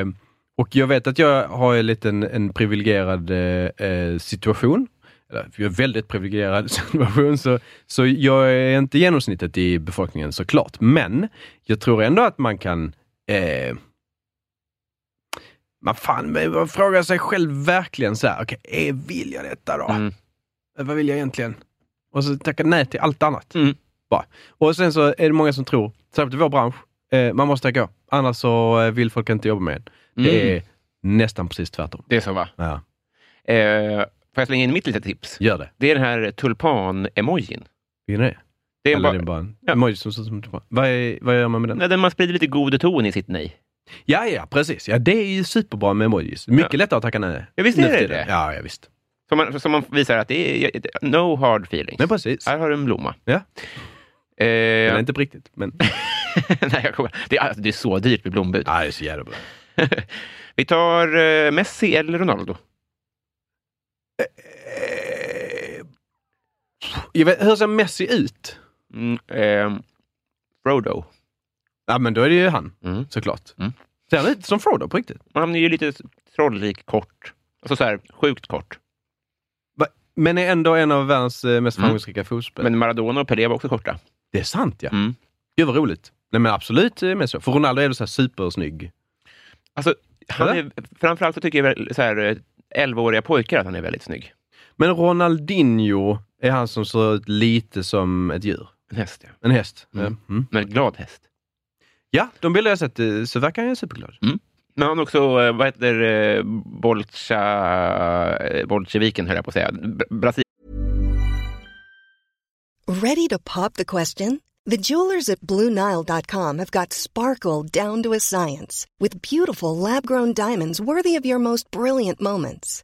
Eh, och jag vet att jag har en liten en privilegierad eh, situation. Jag är väldigt privilegierad situation, så, så jag är inte genomsnittet i befolkningen såklart. Men jag tror ändå att man kan eh, man fan, man frågar sig själv verkligen så här, okej, eh, vill jag detta då? Mm. Eh, Vad vill jag egentligen? Och så tacka nej till allt annat. Mm. Bara. Och sen så är det många som tror, särskilt i vår bransch, eh, man måste tacka. Annars så eh, vill folk inte jobba med en. Det Mm. är nästan precis tvärtom. Det är så, va? Ja. Eh, får jag slänga in mitt lilla tips? Gör det. Det är den här tulpan-emojin. Vilken är det? Det är Eller bara, det är bara en Ja. emoji som ser ut som en tulpan. Vad, är, vad gör man med den? Nej, den man sprider lite god ton i sitt nej. Ja, ja, precis. Ja, det är ju superbra med emojis. Mycket Ja. lättare att tacka nej. Ja, visst nu är för det tiden. det? Ja, ja, visst. Som man, som man visar att det är no hard feelings. Men precis. Här har du en blomma. Ja. Eh, Den är inte på riktigt, men... nej, jag kommer, det, är, alltså, det är så dyrt med blombud. ja, det är så jävla bra. Vi tar eh, Messi eller Ronaldo. Eh, Jag vet, hur ser Messi ut? Mm, eh, Frodo. Ja, men då är det ju han, Mm. såklart. Mm. Ser han ut som Frodo på riktigt? Han är ju lite trolllik kort. Alltså så här, sjukt kort. Va? Men är ändå en av världens eh, mest Mm. framgångsrika fotbollsspelare. Men Maradona och Pelé var också korta. Det är sant ja. Mm. Gud vad roligt. Nej men absolut eh, Messi. För Ronaldo är väl så här supersnygg. Alltså, han Eller? är, framförallt så tycker jag väl så här, eh, 11-åriga pojkar att han är väldigt snygg. Men Ronaldinho är han som ser ut lite som ett djur. En häst, ja. En häst. Mm. Mm. Men glad häst. ja, de bilder jag sett eh, så verkar han ju superglad. Men han också, eh, vad heter eh, Bolsja, eh, Bolsjeviken höll jag på att säga. Bra- Brasilien Ready to pop the question? The jewelers at BlueNile.com have got sparkle down to a science with beautiful lab grown diamonds worthy of your most brilliant moments.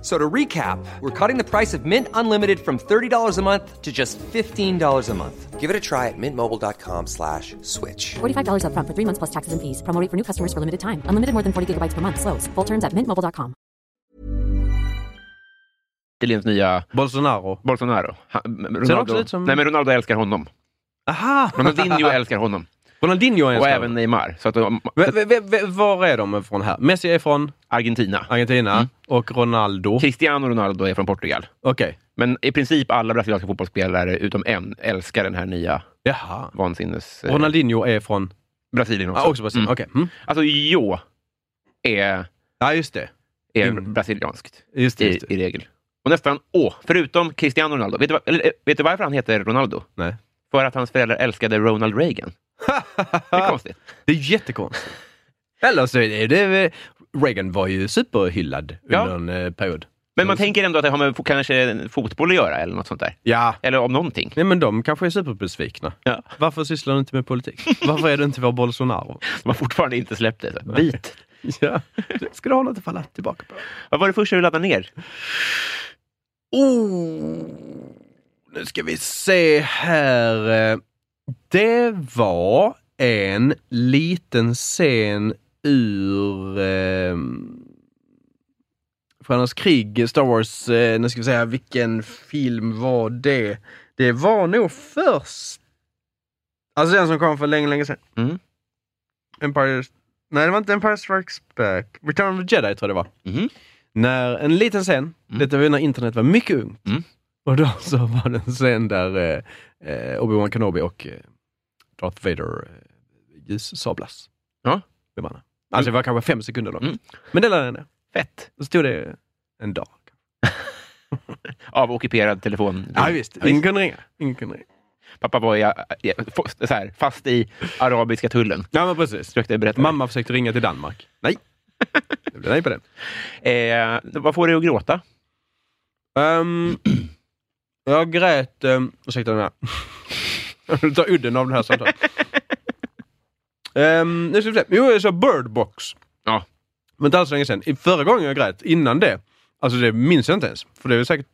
F- So to recap, we're cutting the price of Mint Unlimited from $30 a month to just $15 a month. Give it a try at mintmobile.com slash switch. $45 upfront for three months plus taxes and fees. Promo for new customers for limited time. Unlimited more than 40 gigabytes per month. Slows. Full terms at mintmobile.com. nya Bolsonaro. Bolsonaro. Han, också Ronaldo, ut som- Nej, men Ronaldo älskar honom. Aha! Ronaldinho älskar honom. Ronaldinho är en Och skål. även Neymar. Så att de, V- v- v- Var är de från här? Messi är från Argentina. Argentina Mm. och Ronaldo. Cristiano Ronaldo är från Portugal. Men i princip alla brasilianska fotbollsspelare utom en älskar den här nya Jaha. vansinnes... eh, Ronaldinho är från... Brasilien också. Ah, också Brasilien. Mm. Okej. Mm. Alltså, jo är, Ja, just det. är Mm. brasilianskt Just det, i, just det. i regel. Och nästan, åh, förutom Cristiano Ronaldo. Vet du, eller, eh, vet du varför han heter Ronaldo? Nej. För att hans föräldrar älskade Ronald Reagan. Det är konstigt. Det är jättekonstigt. Eller så är det... Reagan var ju superhyllad Ja. under en eh, period. Men man tänker ändå att det har med kanske fotboll att göra eller något sånt där. Ja. Eller om någonting. Nej, men de kanske är superbesvikna. Ja. Varför sysslar du inte med politik? Varför är du inte vår Bolsonaro? De har fortfarande inte släppt det. Så. Bit. Ja. Ska du ha något att falla tillbaka på? Vad var det första du laddade ner? Oh, nu ska vi se här. Det var en liten scen ur... Eh, Stjärnornas krig, Star Wars, eh, nu ska vi säga, vilken film var det? Det var nog först... Alltså den som kom för länge, länge sedan. Mm. Empire... Nej, det var inte Empire Strikes Back. Return of the Jedi tror jag det var. Mhm. När en liten scen, detta var när internet var mycket ungt. Mm. Och då så var en scen där eh, eh, Obi-Wan Kenobi och eh, Darth Vader eh, ljussablas. Ja. Varandra. Alltså det var kanske fem sekunder långt. Mm. Men det lade jag ner. Fett. Så stod det en dag. Av ockuperad telefon. Ja, visst. Ingen kunde ringa. Ingen kunde ringa. Pappa var i, så här, fast i arabiska tullen. Ja, men precis. Försökte berätta. Mamma försökte ringa till Danmark. Nej. Det blev nej på den. Eh, vad får dig att gråta? Um, jag grät... Um, ursäkta den här. Jag tar udden av det här samtalet. um, nu ska vi se. Jo, jag sa Bird Box. Ja. Men inte alls så länge sedan. I Förra gången jag grät, innan det, alltså det minns jag inte ens. För det är säkert...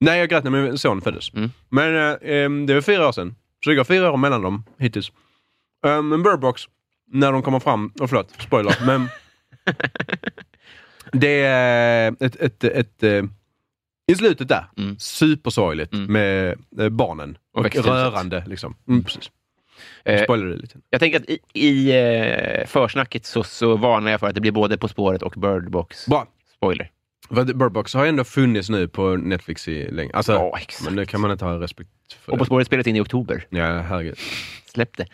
Nej, jag grät när min son föddes. Mm. Men uh, um, det var fyra år sedan. Så det går fyra år mellan dem hittills. Um, men Bird Box, när de kommer fram... Oh, förlåt, spoiler. men det är ett, ett, ett, ett eh, i slutet där, Mm. supersorgligt Mm. med eh, barnen. Och Och, rörande liksom. Mm, precis. Eh, Spoiler det lite. jag tänker att i, i eh, försnacket så, så varnar jag för att det blir både På spåret och Bird Box. Bra. Spoiler. För att Bird Box har ändå funnits nu på Netflix i länge. Alltså, Ja, men det kan man inte ha respekt för. Och På spåret spelas in i oktober. Ja, herregud. Släpp det.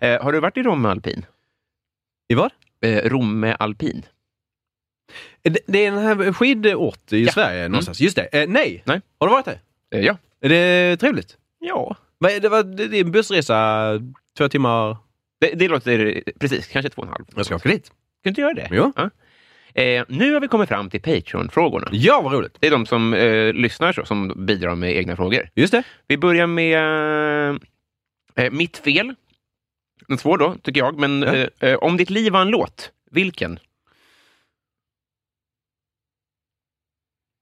Eh, har du varit i Romme Alpin? I vad? Eh, Romme Alpin? Det, det är en här skidort i Ja. Sverige någonstans. Just det. Eh, nej. Nej. Har du varit där? Eh, ja. Är det trevligt? Ja. Är Det, var, det, är en bussresa, två timmar. Det, det låter precis, kanske två och en halv. Jag ska åka dit. Kan du inte göra det? Jo. Ja. Eh, nu har vi kommit fram till Patreon-frågorna. Ja, vad roligt. Det är de som eh, lyssnar så, som bidrar med egna frågor. Just det. Vi börjar med eh, Mitt fel. En svår då, tycker jag. Men Ja. eh, eh, om ditt liv var en låt, vilken?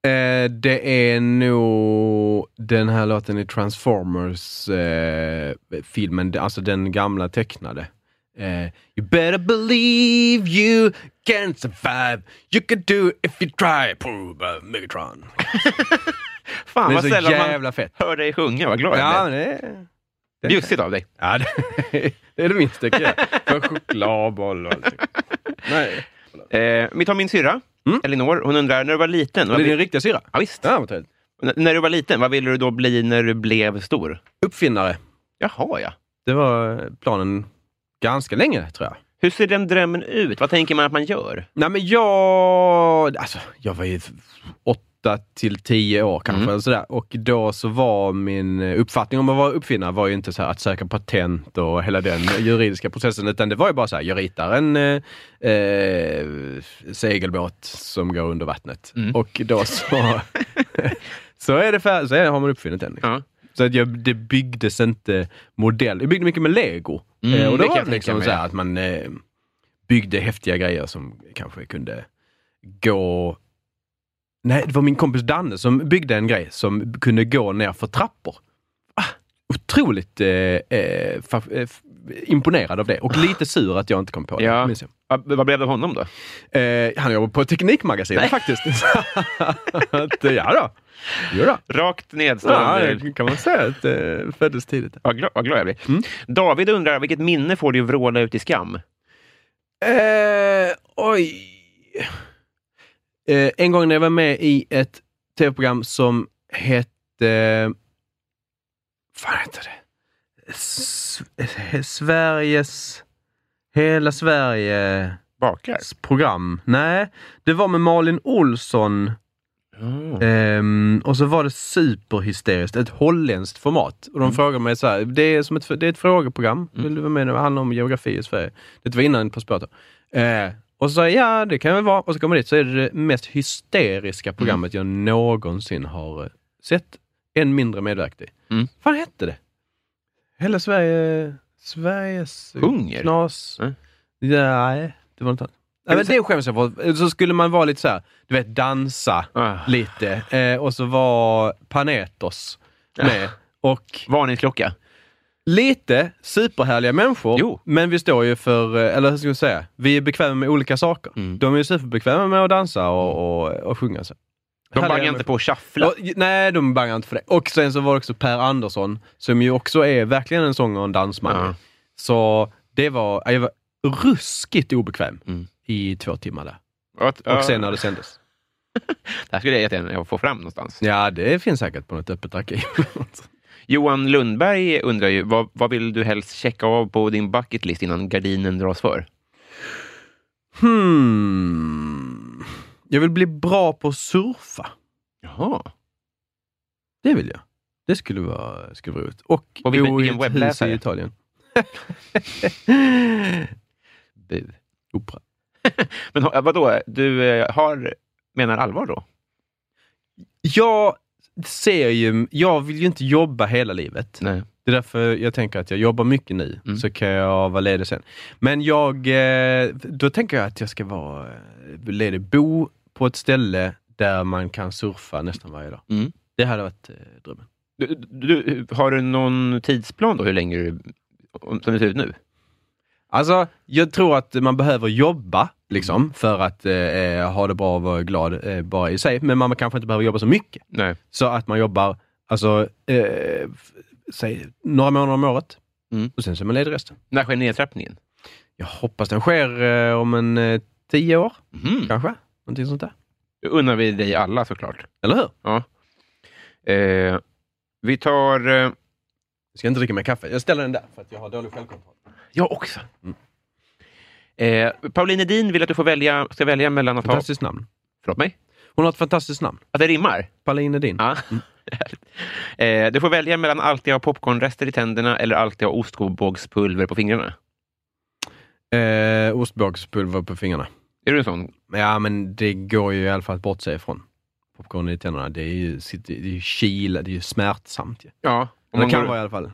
Eh, det är nog den här låten i Transformers-filmen, alltså den gamla tecknade. Eh, you better believe you can survive, you can do it if you try, prove Megatron. Fan, vad sällan jävla man fett. hör dig sjunga. Vad glad jag Ja, blev. det. Bjussigt av dig. Ja, det, det är det minsta jag kan göra. För chokladboll och allting. Nej. Eh, vi tar min syrra, Mm. Elinor. Hon undrar, när du var liten, Det vad är din riktiga syra? ja, visst. Ja, vad. N- när du var liten, vad ville du då bli när du blev stor? Uppfinnare. Jaha, ja. Det var planen ganska länge, tror jag. Hur ser den drömmen ut? Vad tänker man att man gör? Nej men jag, alltså, jag var ju åtta till tio år kanske. Mm. eller Sådär. Och då så var min uppfattning om att vara uppfinnare var ju inte så att söka patent och hela den juridiska processen. Utan det var ju bara så här, jag ritar en eh, eh, segelbåt som går under vattnet. Mm. Och då så, så är det färdigt, så är, har man uppfunnit den. Liksom. Ja. Så att jag, det byggdes inte modell. Jag byggde mycket med lego. Mm, eh, och det då kan var det liksom så att man eh, byggde häftiga grejer som kanske kunde gå... Nej, det var min kompis Danne som byggde en grej som kunde gå ner för trappor. Ah, otroligt eh, eh, eh, imponerad av det och lite sur att jag inte kom på det. Ja. Vad, blev det av honom då? Eh, han jobbar på Teknikmagasinet faktiskt. att, eh, ja då. Jo då. Rakt Ja, nedstående. det kan man säga att eh, föddes tidigt. Vad glad, vad glad jag blir. Mm. David undrar, vilket minne får att vråla ut i skam? Eh, oj. Eh, en gång när jag var med i ett tv-program som hette... Vad hette det? S- Sveriges... Hela Sveriges Bakar? program. Nej, det var med Malin Olsson. Oh. Ehm, och så var det superhysteriskt, ett holländskt format. Och de frågade mig så här, det är, som ett, det är ett frågeprogram, vill du vara med? Det handlar om geografi i Sverige. Det var innan På spåret. då. Och så sa jag, ja det kan jag väl vara. Och så kommer dit så är det det mest hysteriska programmet jag någonsin har eh, sett. Än mindre medverkat i. Mm. Vad hette det? Hela Sverige... Sveriges... Hunger? Knas... Ja, nej, det var något annat. Nej, men det skäms jag för. Så skulle man vara lite så här, du vet dansa Ah. lite. Eh, och så var Panetos med. Och Varningsklocka? Lite superhärliga människor, Jo. men vi står ju för, eh, eller hur ska jag säga, vi är bekväma med olika saker. Mm. De är ju superbekväma med att dansa och, och, och sjunga. Så. De bangar inte på att shuffla. Ja, nej, de bangar inte för det. Och sen så var det också Per Andersson, som ju också är verkligen en sång och en dansman. Ja. Så det var, jag var ruskigt obekväm Mm. i två timmar där. Och, Och sen när det sändes. Det här skulle jag jättegärna få fram någonstans. Ja, det finns säkert på något öppet arkiv. Johan Lundberg undrar ju, vad, vad vill du helst checka av på din bucket list innan gardinen dras för? hmm. Jag vill bli bra på att surfa. Jaha. Det vill jag. Det skulle vara, skulle vara roligt. Och Och bo i ett hus i Italien. Bu. Opera. Men vadå, du eh, har, menar allvar då? Jag ser ju, jag vill ju inte jobba hela livet. Nej. Det är därför jag tänker att jag jobbar mycket nu, Mm. så kan jag vara ledig sen. Men jag, eh, då tänker jag att jag ska vara eh, ledig, bo på ett ställe där man kan surfa nästan varje dag. Mm. Det hade varit eh, drömmen. Du, du, har du någon tidsplan då, hur länge du, om- som det ser ut nu? Alltså, jag tror att man behöver jobba liksom för att eh, ha det bra och vara glad eh, bara i sig. Men man kanske inte behöver jobba så mycket. Nej. Så att man jobbar, alltså, eh, säg några månader om året. Mm. Och sen så är man ledig resten. När sker nedtrappningen? Jag hoppas den sker eh, om en eh, tio år, Mhm. kanske. Någonting sånt där. Det unnar vi dig alla såklart. Eller hur? Ja. Eh, vi tar... Jag ska inte dricka mer kaffe. Jag ställer den där för att jag har dålig självkontroll. jag också. Eh, Pauline Edin vill att du får välja, ska välja mellan att ha... Fantastiskt namn. Förlåt mig? Hon har ett fantastiskt namn. Att det rimmar? Pauline Edin. Ja. eh, du får välja mellan alltid ha popcornrester i tänderna eller alltid ha ostbågspulver på fingrarna. Eh, ostbågspulver på fingrarna. Är du en sån? Ja, men det går ju i alla fall att bortse ifrån. Popcorn i tänderna, det är ju, det är ju kila, det är ju smärtsamt. Ja. Om det kan går, vara i alla fall.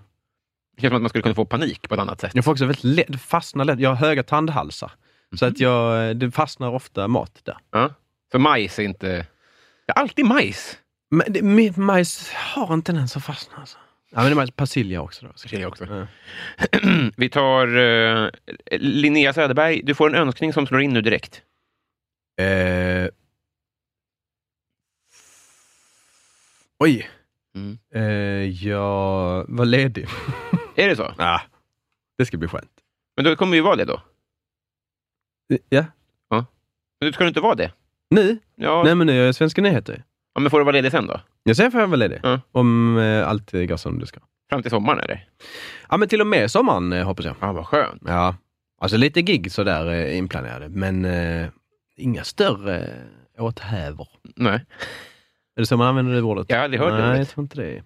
det känns som att man skulle kunna få panik på ett annat sätt. Jag får också väldigt lätt, fastnar lätt. Jag har höga tandhalsar. Så att jag, det fastnar ofta mat där. Ja. För majs är inte... Det är alltid majs. Men det, majs har en tendens att fastna. Alltså. Ja, men det är majs, persilja också. Då. Persilja också. Ja. Vi tar uh, Linnea Söderberg. Du får en önskning som slår in nu direkt. Eh, oj. Mm. Eh, jag var ledig. Är det så? ah, det ska bli skönt. Men då kommer ju vara det då. Ja. Men du ska du inte vara det? Nu? Ja, Nej, men nu är jag Svenska nyheter. ja men får du vara ledig sen då? Jag säger för jag vara ledig. Ja. Om eh, allt går som det ska. Fram till sommaren eller? Ja, men till och med sommaren eh, hoppas jag. Ja, vad skönt. Ja. Alltså lite gig sådär eh, inplanerade, men eh, inga större eh, åthävor. Nej. Är det så man använder det ordet? Jag har aldrig hört det Nej, ordet. jag tror inte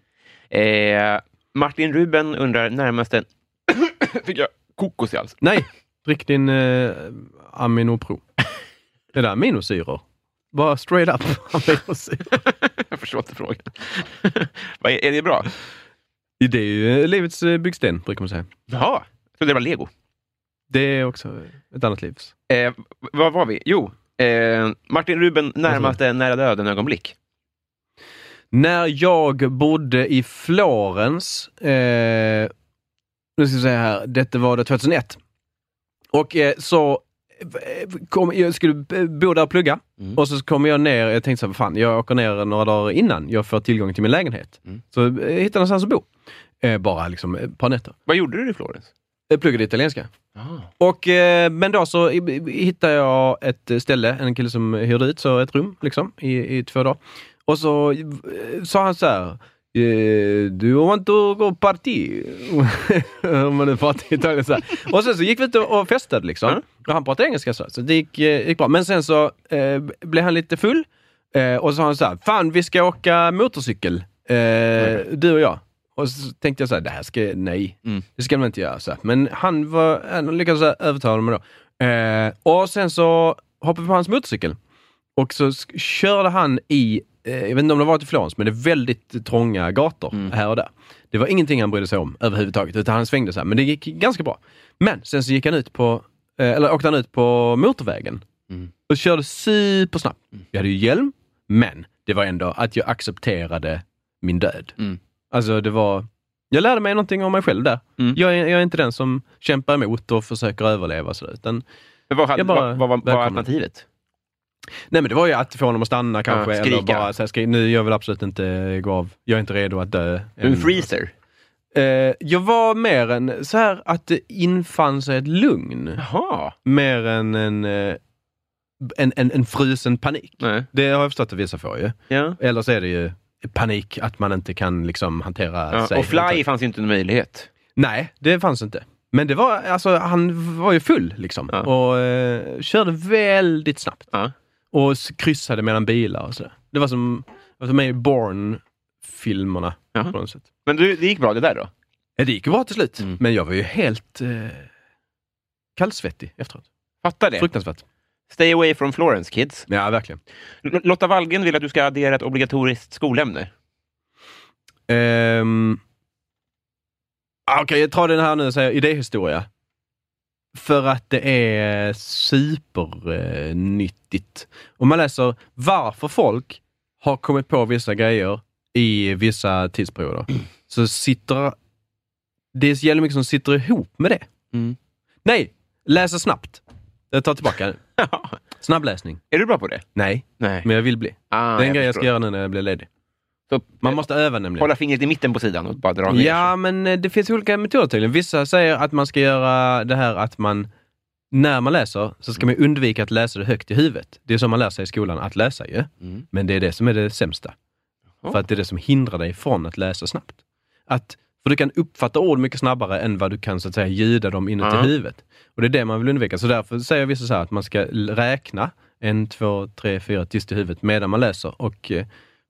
det. Eh, Martin Ruben undrar närmaste... Fick jag kokos i halsen? Nej, drick din eh, aminopro. Det där aminosyror. Bara straight up aminosyror. jag förstår inte frågan. Är, det bra? Det är ju eh, livets eh, byggsten, brukar man säga. Jaha, jag trodde det var lego. Det är också ett annat livs. Eh, vad var vi? Jo, eh, Martin Ruben närmaste nära döden-ögonblick. När jag bodde i Florens, eh, nu ska jag säga här, detta var det 2001. Och eh, så eh, kom, jag skulle b- bo där och plugga. Mm. Och så kommer jag ner, jag tänkte så här, fan, jag åker ner några dagar innan jag får tillgång till min lägenhet. Mm. Så eh, jag hittade någonstans att bo. Eh, bara liksom ett par nätter. Vad gjorde du i Florens? Jag pluggade italienska. Ah. Och, eh, men då så hittade jag ett ställe, en kille som hyrde ut så ett rum liksom, i, i två dagar. Och så eh, sa han så här. Eh, du want to go party? Om man nu pratar italienska. Och sen så gick vi ut och festade liksom. Mm. Och han pratade engelska så, så det gick, eh, gick bra. Men sen så eh, blev han lite full. Eh, och så sa han så här. Fan vi ska åka motorcykel. Eh, Du och jag. Och så tänkte jag så här, det här ska, nej, Mm. det ska man inte göra. Så här. Men han, var, han lyckades övertala mig då. Och sen så hoppade vi på hans motorcykel. Och så körde han i, jag vet inte om det var till Florens, men det är väldigt trånga gator Mm. här och där. Det var ingenting han brydde sig om överhuvudtaget, utan han svängde så här. Men det gick ganska bra. Men sen så gick han ut på, eh, eller åkte han ut på motorvägen Mm. och körde supersnabbt. Jag hade ju hjälm, men det var ändå att jag accepterade min död. Mm. Alltså det var, Jag lärde mig någonting om mig själv där. Mm. Jag, är, jag är inte den som kämpar emot och försöker överleva. Så, utan, Men vad, hade, Jag bara vad, vad, vad var alternativet? Nej men det var ju att få honom att stanna kanske. Ja, eller skrika. bara så här, skri- nu, jag vill absolut inte gå av. Jag är inte redo att dö. Du en än. freezer? Eh, jag var mer än så här att det infann sig ett lugn. Jaha. Mer än en, eh, en, en, en frusen panik. Nej. Det har jag förstått att vissa får ju. Ja. Eller så är det ju panik att man inte kan liksom hantera Ja. sig. Och fly fanns inte en möjlighet. Nej, det fanns inte. Men det var, alltså, han var ju full liksom. Ja. Och eh, körde väldigt snabbt. Ja. Och kryssade mellan bilar och sådär. Det var som, det var som med i Bourne-filmerna. Jaha. På något sätt. Men du, det gick bra det där då? Ja, det gick ju bra till slut. Mm. Men jag var ju helt eh, kallsvettig efteråt. Fattar det. Fruktansvärt. Stay away from Florence kids. Ja, verkligen. L- Lotta Wallgren vill att du ska addera ett obligatoriskt skolämne. Um, Okej, jag tar den här nu och säger idéhistoria. För att det är supernyttigt. Om man läser varför folk har kommit på vissa grejer i vissa tidsperioder, så sitter det är så jävla mycket som sitter ihop med det. Mm. Nej, läsa snabbt. Jag tar tillbaka det. Snabbläsning. är du bra på det? Nej, Nej. men jag vill bli. Ah, det är en jag grej jag ska göra nu när jag blir ledig. Så, Man eh, måste öva nämligen. Hålla fingret i mitten på sidan och bara dra ner. Ja, men eh, det finns olika metoder tydligen. Vissa säger att man ska göra det här att man, när man läser, så ska man undvika att läsa det högt i huvudet. Det är så man lär sig i skolan, att läsa ju. Mm. Men det är det som är det sämsta. Jaha. För att det är det som hindrar dig från att läsa snabbt. Att, för du kan uppfatta ord mycket snabbare än vad du kan så att säga ljuda dem inuti Ja. huvudet. Och det är det man vill undvika. Så därför säger vissa så här att man ska räkna en, två, tre, fyra tyst i huvudet medan man läser. Och, eh,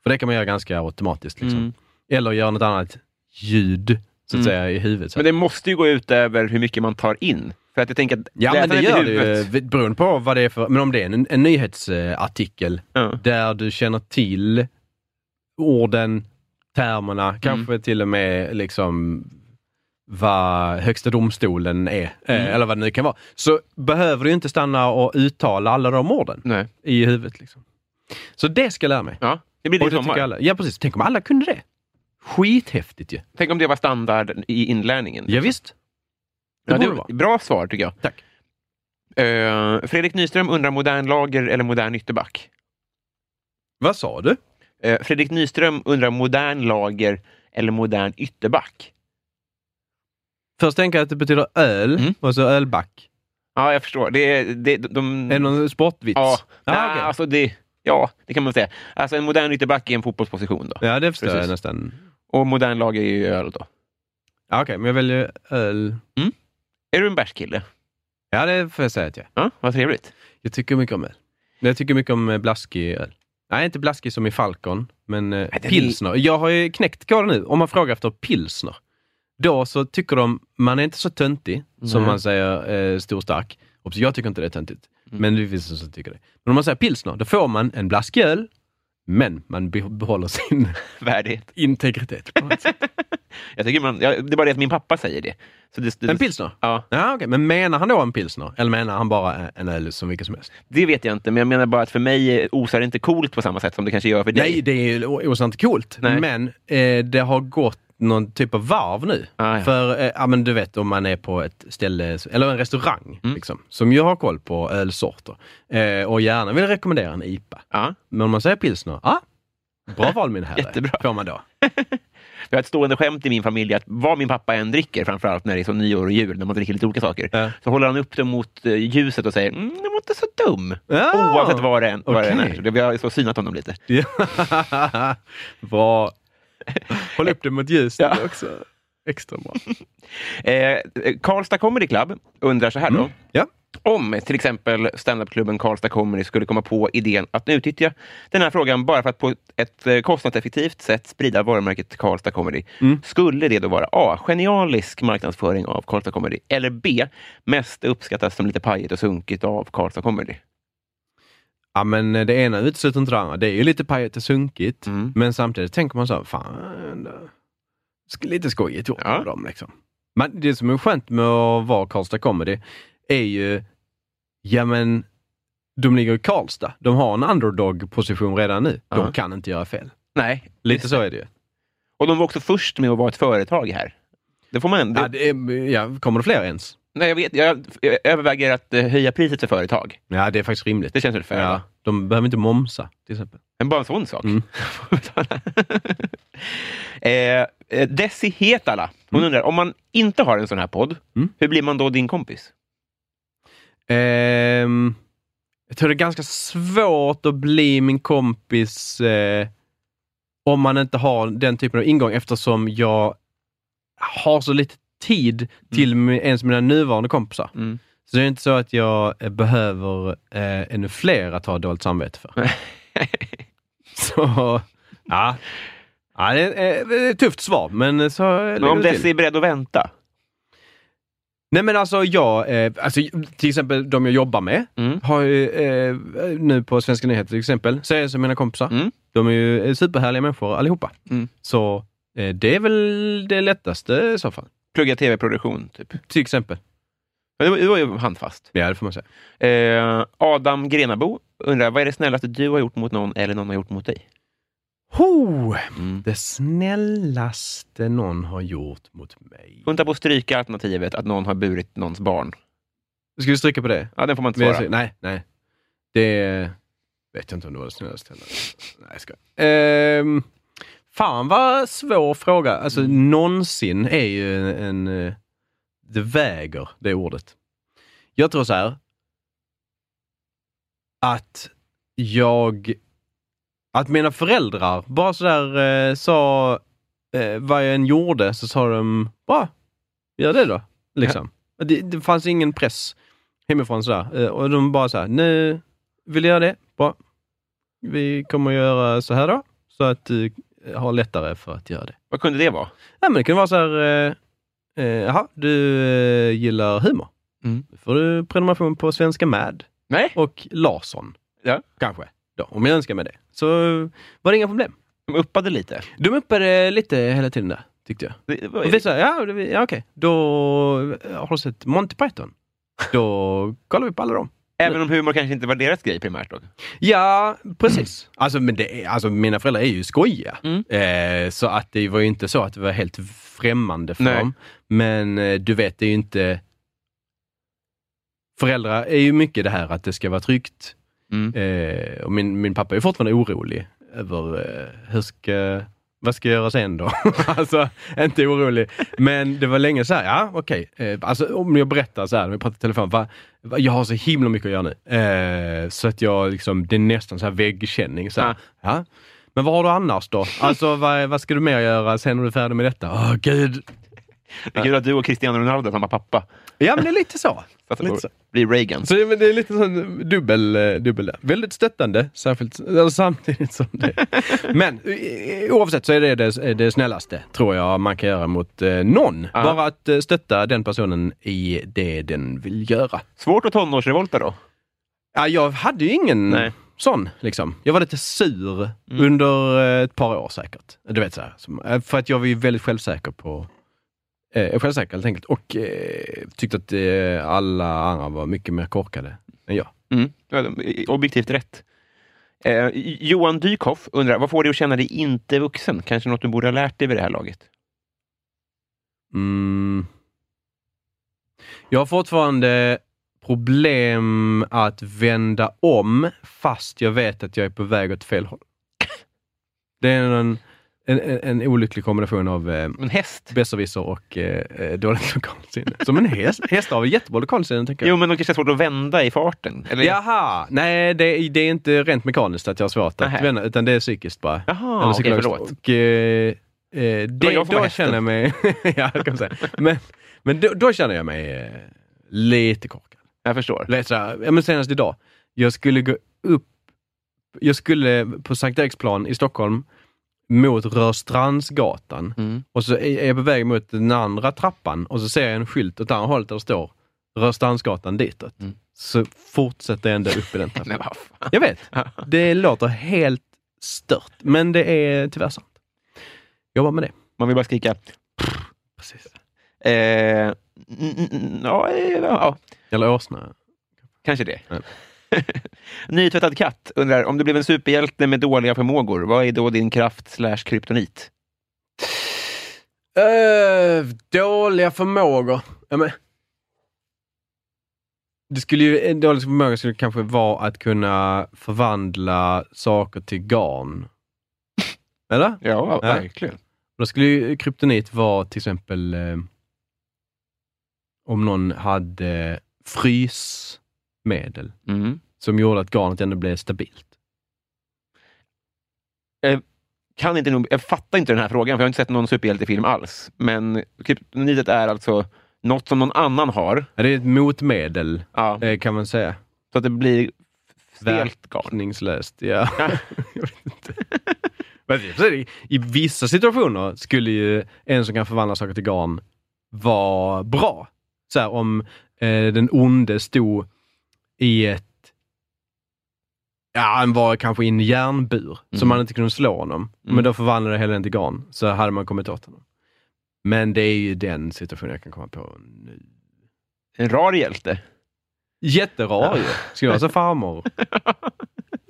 för det kan man göra ganska automatiskt. Liksom. Mm. Eller göra något annat ljud så att Mm. säga i huvudet. Så Men det måste ju gå ut över hur mycket man tar in. För att jag tänker att Ja, men det gör det ju. Beroende på vad det är för... Men om det är en, en nyhetsartikel Ja. där du känner till orden, termerna, kanske till och med liksom vad Högsta domstolen är, eh, Mm. eller vad det nu kan vara. Så behöver du inte stanna och uttala alla de orden Nej. i huvudet. Liksom. Så det ska jag lära mig. Ja, det blir det tycker sommar. alla. Ja precis, tänk om alla kunde det. Skithäftigt ju. Tänk om det var standard i inlärningen. Ja, visst. Det Ja, det, vara. bra svar tycker jag. Tack. Eh, Fredrik Nyström undrar modern lager eller modern ytterback? Vad sa du? Eh, Fredrik Nyström undrar modern lager eller modern ytterback? Först tänker jag att det betyder öl Mm. och så ölback. Ja, jag förstår. Det, är- det, de, Är det någon sportvits? Ja, Ah, nej, okej. alltså det, ja, det kan man säga. Alltså en modern ytterback är en fotbollsposition då. Ja, det förstår jag Precis. nästan. Och modern lager är ju öl då. Ja, Okej, men jag väljer öl. Är du en bärskille? Ja, det får jag säga att jag är. Ja, vad trevligt. Jag tycker mycket om öl. Jag tycker mycket om eh, blaskig öl. Nej, inte blaskig som i Falcon, men eh, är- pilsner. Jag har ju knäckt koden nu. Om man frågar efter pilsner, då så tycker de, man är inte så töntig som Nej. man säger eh, stor stark. Och jag tycker inte det är töntigt, Mm. Men det finns de som tycker det. Men om man säger pilsner, då får man en blaskig öl, men man be- behåller sin Värdighet. integritet. på något sätt. Jag tycker man, ja, det är bara det att min pappa säger det. Så det, det En pilsner? Ja, Ja, okej. Men menar han då en pilsner? Eller menar han bara en öl som vilken som helst? det vet jag inte, men jag menar bara att för mig osar det inte coolt på samma sätt som det kanske gör för dig. Nej, det är osant inte coolt. Nej. Men eh, det har gått någon typ av varv nu. Ah, ja. För, eh, ja men du vet om man är på ett ställe, eller en restaurang, Mm. liksom, som ju har koll på ölsorter. Eh, och gärna vill rekommendera en IPA. Ja. Men om man säger pilsner, ja, bra val min herre. Jättebra. Får man då. Vi har ett stående skämt i min familj att vad min pappa än dricker, framförallt när det är så nyår och jul, när man dricker lite olika saker, Ja. så håller han upp det mot eh, ljuset och säger mm, “jag var inte så dum”. Ja. Oavsett vad det än, vad det än är. Så Vi har så synat honom lite. Ja. bra. Håll upp det mot ljuset Ja. också. Extra bra. Eh, Karlstad Comedy Club undrar så här då. Mm. Ja. Om till exempel standupklubben Karlstad Comedy skulle komma på idén att utnyttja den här frågan bara för att på ett eh, kostnadseffektivt sätt sprida varumärket Karlstad Comedy. Mm. Skulle det då vara A. Genialisk marknadsföring av Karlstad Comedy eller B. Mest uppskattas som lite pajigt och sunkigt av Karlstad Comedy? Ja men det ena utesluter inte det andra. Det är ju lite pajigt och sunkigt. Mm. Men samtidigt tänker man så, fan, det- lite skojigt gjort Ja. dem liksom. Men det som är skönt med att vara Karlstad Comedy är ju, ja men, de ligger i Karlstad. De har en underdog-position redan nu. Ja. De kan inte göra fel. Nej. Lite så är det ju. Och de var också först med att vara ett företag här. Det får man... Det, Ja, det är, ja, kommer det fler ens? Nej, jag, vet, jag, jag överväger att eh, höja priset för företag. Ja, det är faktiskt rimligt. Det känns väl fair? ja, de behöver inte momsa, till exempel. Men bara en sån sak. Mm. eh, eh, Desi Hetala, hon undrar, om man inte har en sån här podd, Mm. hur blir man då din kompis? Ehm, jag tror det är ganska svårt att bli min kompis eh, om man inte har den typen av ingång eftersom jag har så lite tid till mm. ens mina nuvarande kompisar. Mm. Så det är inte så att jag eh, behöver eh, ännu fler att ha dåligt samvete för. så, ja. ja det, är, det är ett tufft svar, men så Men om. Desi är beredd att vänta? Nej men alltså jag, eh, alltså, till exempel de jag jobbar med, Mm. har ju, eh, nu på Svenska nyheter till exempel, så är jag som mina kompisar. Mm. De är ju eh, superhärliga människor allihopa. Mm. Så eh, det är väl det lättaste i så fall. Plugga tv-produktion, typ. Till exempel. Ja, Det var, det var ju handfast. Ja, det får man säga. Eh, Adam Grenabo undrar, vad är det snällaste du har gjort mot någon eller någon har gjort mot dig? Ho! Mm. Det snällaste någon har gjort mot mig. Funta på att stryka alternativet att någon har burit någons barn. Ska vi stryka på det? Ja, den får man inte Men svara. Nej, nej. Det vet jag inte om det var det snällaste heller. Nej, jag ska. Ehm, fan vad svår fråga. Alltså Mm. någonsin är ju en, en... eh, Det väger, det ordet. Jag tror så här. Att jag... Att mina föräldrar bara sådär eh, sa eh, vad jag än gjorde så sa de bra, gör det då. Liksom. Det, det fanns ingen press hemifrån sådär. Eh, Och de bara såhär, nu vill jag göra det, bra. Vi kommer att göra så här då, så att du har lättare för att göra det. Vad kunde det vara? Ja, men det kan vara så här, eh, eh, jaha, du eh, gillar humor. Mm. Då får du prenumeration på Svenska Mad Nej, och Larsson. Ja. Kanske, då, om jag önskar mig det. Så var det inga problem. de uppade lite. De uppade lite hela tiden där, tyckte jag. Det, det var, Och vi sa, ja, det- ja okej, då har du sett Monty Python? Då kollar vi på alla dem. Även om humor kanske inte var deras grej primärt då. Ja, precis. Alltså, men det alltså, mina föräldrar är ju skojiga. Mm. Eh, så att det var ju inte så att det var helt främmande för Nej. dem. Men eh, du vet, det är ju inte... Föräldrar är ju mycket det här att det ska vara tryggt. Mm. Eh, och min, min pappa är fortfarande orolig över eh, hur ska, vad ska jag göra sen då? alltså, inte orolig. Men det var länge så här, ja okej. Eh, alltså om jag berättar så här, när vi pratar i telefon, va, va, jag har så himla mycket att göra nu. Eh, så att jag liksom, det är nästan så här väggkänning. Så här, ja. Men vad har du annars då? Alltså vad, vad ska du mer göra sen när du är färdig med detta? Åh gud. Det är kul att du och Cristiano Ronaldo har samma pappa. Ja men det är lite så. Så att Lite det så. blir Reagan. Så det, men det är lite sån dubbel, eh, dubbel där. Väldigt stöttande, särskilt eller samtidigt som det. Men eh, oavsett så är det det, det snällaste, tror jag, man kan göra mot eh, någon. Ja. Bara att stötta den personen i det den vill göra. Svårt att tonårsrevolta då? Ja, jag hade ju ingen Nej. sån, liksom. Jag var lite sur Mm. under ett par år säkert. Du vet så här, För att jag var ju väldigt självsäker på eh, självsäker helt enkelt. Och eh, tyckte att eh, alla andra var mycket mer korkade än jag. Mm. Objektivt rätt. Eh, Johan Dykhoff undrar, vad får dig att känna dig inte vuxen? Kanske något du borde ha lärt dig vid det här laget? Mm. Jag har fortfarande problem att vända om fast jag vet att jag är på väg åt fel håll. Det är en, en, en, en olycklig kombination av eh, En häst? besserwisser och eh, eh, dåligt lokalsinne. Som en häst. Hästar har jättebra lokalsinne tycker jag. Jo, men de kanske har svårt att vända i farten? Eller? Jaha! Nej, det, det är inte rent mekaniskt att jag har svårt att Nähä. vända, utan det är psykiskt bara. Jaha, Eller okej, förlåt. Och, eh, eh, det, jag då känner jag mig... ja, kan man säga. Men, men då, då känner jag mig eh, lite korkad. Jag förstår. Du vet, så här, ja, men senast idag, jag skulle gå upp, jag skulle på Sankt Eriksplan i Stockholm mot Rörstrandsgatan Mm. och så är jag på väg mot den andra trappan och så ser jag en skylt åt andra hållet där det står Rörstrandsgatan ditåt. Mm. Så fortsätter jag ändå upp i den trappan. Nej. Jag vet, det låter helt stört, men det är tyvärr sant. Jobbar med det. Man vill bara skrika. Precis. Eh, ja, ja, Eller åsna. kanske det. Ja. Nytvättad katt undrar, om du blev en superhjälte med dåliga förmågor, vad är då din kraft slash kryptonit? Uh, dåliga förmågor. Ja, men... Det skulle ju, en dålig förmåga skulle kanske vara att kunna förvandla saker till garn. Eller? Ja, verkligen. Då skulle ju kryptonit vara till exempel eh, om någon hade frysmedel Mm. som gjorde att garnet ändå blev stabilt. Kan inte jag fattar inte den här frågan, för jag har inte sett någon superhjältefilm alls. Men kryptonitet är alltså något som någon annan har, Ja, det är ett motmedel ja, eh, kan man säga. så att det blir stelt garn. Verkningslöst, ja. jag vet inte. I vissa situationer skulle ju en som kan förvandla saker till garn vara bra. Så här, om eh, den onde stod i ett Ja, han var kanske i en järnbur, så Mm. man inte kunde slå honom. Mm. Men då förvandlade hela den till garn, så hade man kommit åt honom. Men det är ju den situationen jag kan komma på nu. En rar hjälte. Jätterar ju. Skulle vara så farmor.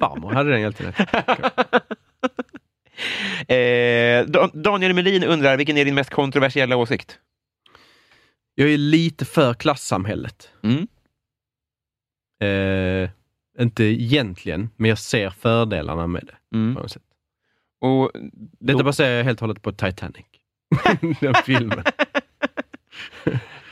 Farmor hade den hjälten. eh, Da- Daniel Melin undrar, vilken är din mest kontroversiella åsikt? Jag är lite för klassamhället. Mm. Eh, inte egentligen, men jag ser fördelarna med det. Mm. På något sätt. Och Detta då- baserar jag helt och hållet på Titanic. Den filmen.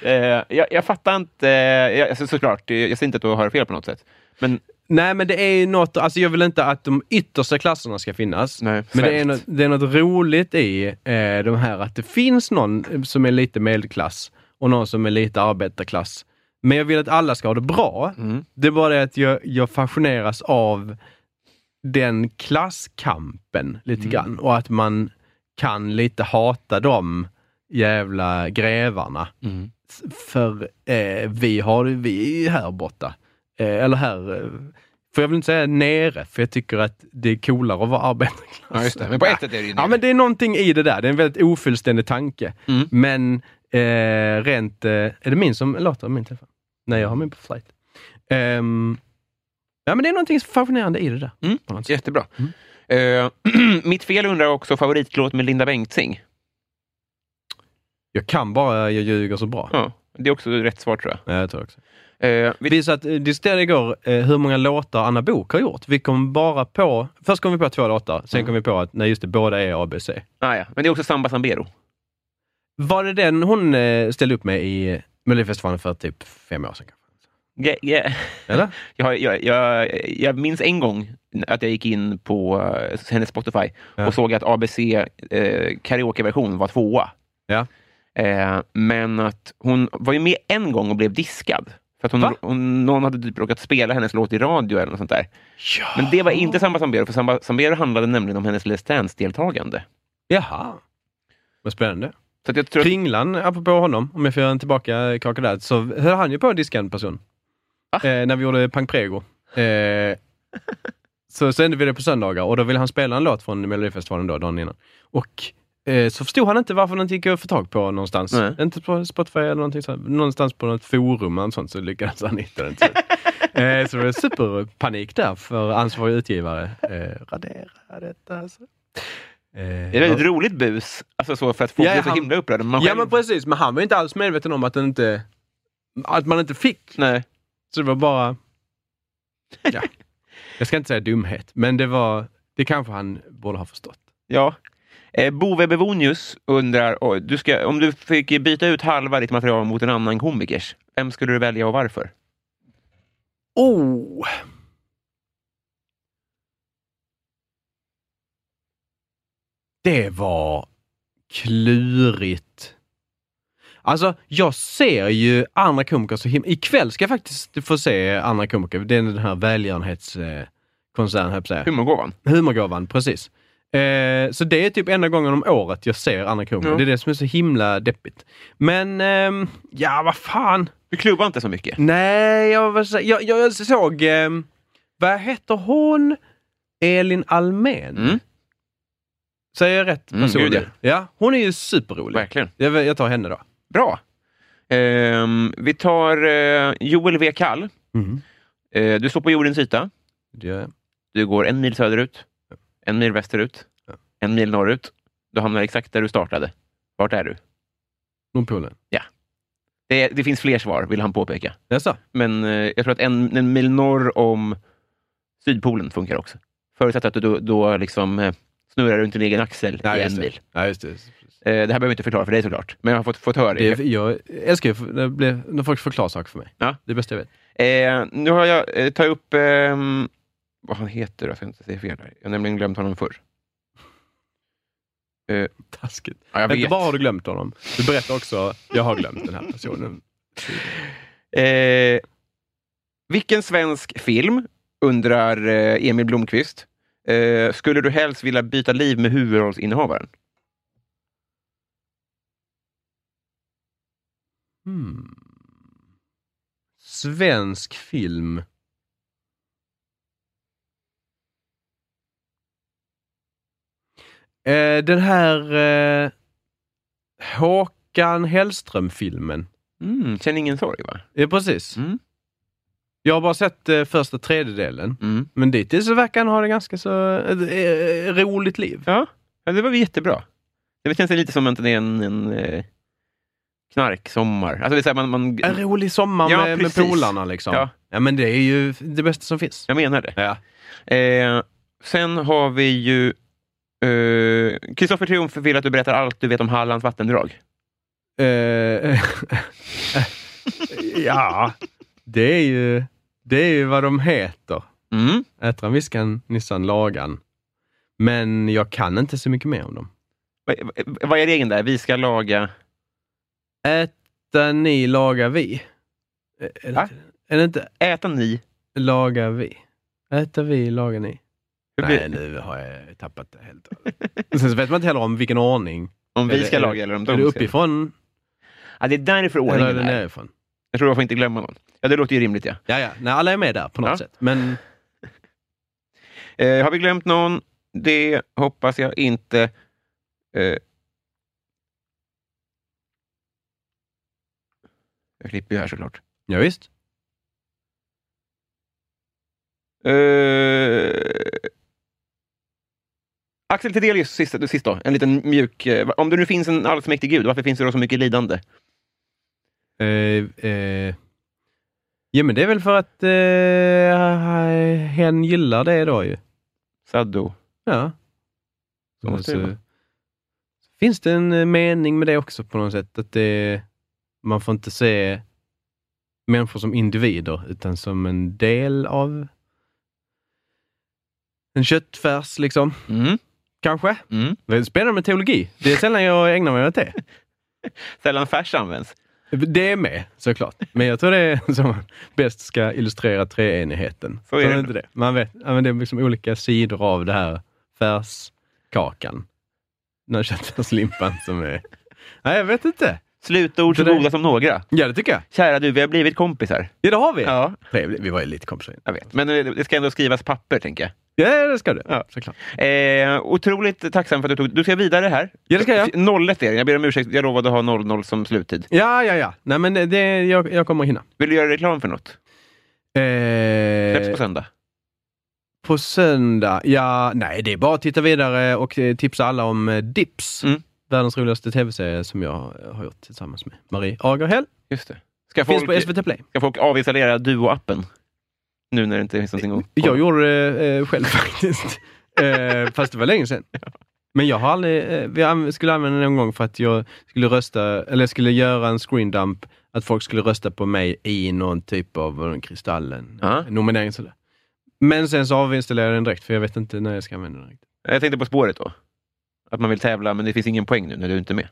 Eh, jag, jag fattar inte, eh, jag, alltså, såklart, jag säger inte att du har fel på något sätt. Men Nej, men det är ju något, alltså jag vill inte att de yttersta klasserna ska finnas. nej, Men det är, något, det är något roligt i eh, de här att det finns någon som är lite medelklass och någon som är lite arbetarklass. Men jag vill att alla ska ha det bra. Mm. Det är bara det att jag, jag fascineras av den klasskampen lite Mm. grann och att man kan lite hata de jävla grävarna. Mm. För eh, vi har vi är här borta. Eh, eller här, eh, för jag vill inte säga nere, för jag tycker att det är coolare att vara arbetarklass. Ja, just det. Men på ett sätt är det ju Ja, men det är någonting i det där. Det är en väldigt ofullständig tanke. Mm. Men eh, rent... Eh, är det min som låter? Min telefon? Nej, jag har min på flight. Ehm, ja, men det är någonting fascinerande i det där. Mm. Jättebra. Eh, mitt fel undrar också favoritlåt med Linda Bengtzing. Jag kan bara Jag ljuger så bra. Ja, det är också rätt svar tror jag. Ja, jag tror också. Eh, vi, Vi satt, eh, diskuterade igår eh, hur många låtar Anna Bok har gjort. Vi kom bara på... Först kom vi på två låtar, sen Mm. kom vi på att nej, just det, båda är ABC. ah, ja. Men det är också Samba Sambero. Var det den hon ställde upp med i Melodifestivalen för typ fem år sedan? kanske? Yeah, yeah. Eller? Jag, jag, jag, jag minns en gång att jag gick in på eh, hennes Spotify Ja. och såg att ABC eh, karaokeversion var tvåa. Ja. Eh, men att hon var ju med en gång och blev diskad. För att hon, hon, någon hade typ råkat spela hennes låt i radio eller något sånt där. Men det var inte Samba Sambero, för Samba Sambero handlade nämligen om hennes Let's Dance-deltagande. Jaha. Vad spännande. Så jag tror Kringlan, apropå honom, om jag får göra en tillbaka kaka där, så höll han ju på att diska en person. Eh, när vi gjorde Pang Prego. Eh, så sände vi det på söndagar och då ville han spela en låt från Melodifestivalen då, dagen innan. Och eh, så förstod han inte varför den inte gick att få tag på någonstans. Nej. Inte på Spotify eller någonting sånt. Någonstans på något forum eller sånt så lyckades han hitta den. slut. eh, så det var superpanik där för ansvarig utgivare. Eh, radera detta. Alltså. Eh, det är ett väldigt roligt bus, alltså så för att folk Ja, blir så han- himla upprörda. Man Ja själv- men precis, men han var inte alls medveten om att, inte, att man inte fick. Nej. Så det var bara... Ja. Jag ska inte säga dumhet, men det var... Det kanske han borde ha förstått. Ja. Eh, Bove Bevonius undrar, oj, du ska, om du fick byta ut halva ditt material mot en annan komikers, vem skulle du välja och varför? Oh! Det var klurigt. Alltså, jag ser ju andra komiker så himla... Ikväll ska jag faktiskt få se andra komiker. Det är den här välgörenhetskonserten, höll jag säga. Humorgåvan? Humorgåvan, precis. Eh, så det är typ enda gången om året jag ser andra komiker. Ja. Det är det som är så himla deppigt. Men, ehm, ja vad fan. Du klubbar inte så mycket? Nej, jag, jag, jag såg, ehm, vad heter hon? Elin Almen. Mm. Säger jag rätt Mm, person? gud, ja. ja. Hon är ju superrolig. Verkligen. Jag, jag tar henne då. Bra. Ehm, vi tar eh, Joel W. Kall. Eh, du står på jordens yta. Det. Du går en mil söderut, en mil västerut, Ja. en mil norrut. Du hamnar exakt där du startade. Vart är du? Nordpolen. Det, det finns fler svar, vill han påpeka. Jaså? Men eh, jag tror att en, en mil norr om Sydpolen funkar också. Förutsatt att du då, då liksom, snurrar runt din egen axel Ja, i en mil. Ja, just det. Eh, det här behöver jag inte förklara för dig såklart, men jag har fått, fått höra det det. jag älskar ju när, när folk förklarar saker för mig. Ja. Det är det bästa jag vet. Eh, nu har jag eh, tagit upp ehm, vad han heter, jag ska inte säga fel. Här. Jag har nämligen glömt honom förr. Eh, Taskigt. ja, jag Inte vet. bara har du glömt honom, du berättar också, jag har glömt den här personen. Eh, vilken svensk film, undrar eh, Emil Blomqvist, eh, skulle du helst vilja byta liv med huvudrollsinnehavaren? Hmm. Svensk film. Eh, den här eh, Håkan Hellström-filmen. Mm, känn ingen sorg, va? Ja, precis. Mm. Jag har bara sett eh, första tredjedelen. Mm. Men dittills så verkar han ha det ganska så eh, eh, roligt liv. Ja, ja, det var väl jättebra. Det känns lite som att det är en, en eh, knarksommar. Alltså det är man, man, En rolig sommar Ja, med, med polarna liksom. Ja. ja, men det är ju det bästa som finns. jag menar det. Ja. Eh, sen har vi ju eh, Kristoffer Triumf vill att du berättar allt du vet om Hallands vattendrag. Eh, ja, det är ju det är ju vad de heter. Mm. Ätran, viskan, nissan, lagan. Men jag kan inte så mycket mer om dem. Vad, är regeln där? Vi ska laga... Äta ni, lagar vi. Är det, är det inte Äta ni. lagar vi? Äta vi, lagar ni? Nej, nu har jag tappat det helt. Sen så vet man inte heller om vilken ordning. Om Är vi det- ska är det- laga eller om Är de det ska. uppifrån Ja, det är därför är ordningen det är. nerifrån? Jag tror jag får inte glömma någon. Ja, det låter ju rimligt. Ja. Ja, ja. Nej, alla är med där på något Ja. sätt. Men Eh, har vi glömt någon? Det hoppas jag inte. Eh, jag klipper ju här såklart. ja, visst. Eh, Axel Tidelius, sist, sist då. En liten mjuk... eh, Om det nu finns en allsmäktig gud, varför finns det då så mycket lidande? Eh, eh, ja, men det är väl för att eh, hen gillar det då ju. Saddo. Ja. Så måste det vara. finns det en eh, mening med det också på något sätt. Att det, man får inte se människor som individer utan som en del av en köttfärs liksom. Mm. Kanske. Mm. Det är spännande med teologi. Det är sällan jag ägnar mig åt det. Sällan färs används. Det är med såklart. Men jag tror det är som man bäst ska illustrera treenigheten. Så är det inte det. Man vet, men det är liksom olika sidor av det här färskakan. Den köttfärslimpan som är... Nej, jag vet inte. Slutord så goda som några. Ja, det tycker jag. Kära du, vi har blivit kompisar. Ja, det har vi. Ja, Trevligt. Vi var ju lite kompisar. jag vet. Men det ska ändå skrivas papper, tänker jag. Ja, det ska du. Ja. Såklart. Eh, otroligt tacksam för att du tog... Du ska vidare här. Ja, det ska jag. Nollet är det. Jag ber om ursäkt. Jag lovade ha 00 som sluttid. Ja, ja, ja. Nej, men det, jag, jag kommer att hinna. Vill du göra reklam för något? Släpps Eh, på söndag. på söndag? Ja, nej, det är bara att titta vidare och eh, tipsa alla om eh, Dips. Mm. Världens roligaste tv-serie som jag har gjort tillsammans med Marie Agerhäll. Just det. Ska Finns folk, på SVT Play. ska folk avinstallera Duo-appen? Nu när det inte finns någonting att... Jag gjorde det eh, själv faktiskt. eh, fast det var länge sedan. Men jag har aldrig, eh, vi skulle använda den någon gång för att jag skulle rösta, eller jag skulle göra en screen dump, att folk skulle rösta på mig i någon typ av eh, Kristallen, Ja. nominering sådär. Men sen så avinstallerade jag den direkt, för jag vet inte när jag ska använda den. Jag tänkte på spåret då. Att man vill tävla, men det finns ingen poäng nu när du inte är med.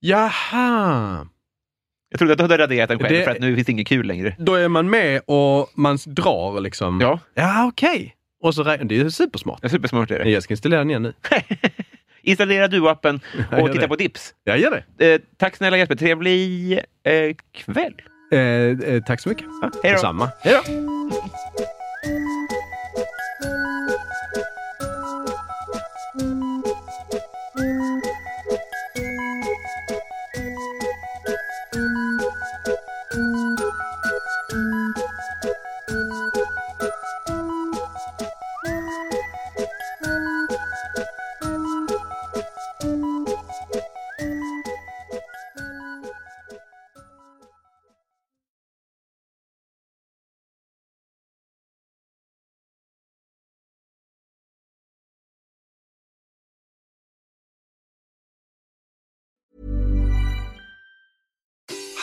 Jaha! Jag trodde att du hade raderat den själv, Det- för att nu finns det inget kul längre. Då är man med och man drar liksom. Ja, Ja, okej. Och så räknar, det är supersmart. ja supersmart är det. Jag ska installera den igen nu. Installera Duo-appen och titta det. på Dips. Jag gör det. Eh, tack snälla Jesper, trevlig eh, kväll. Eh, eh, tack så mycket. Ja, hej då. Detsamma. Hej då!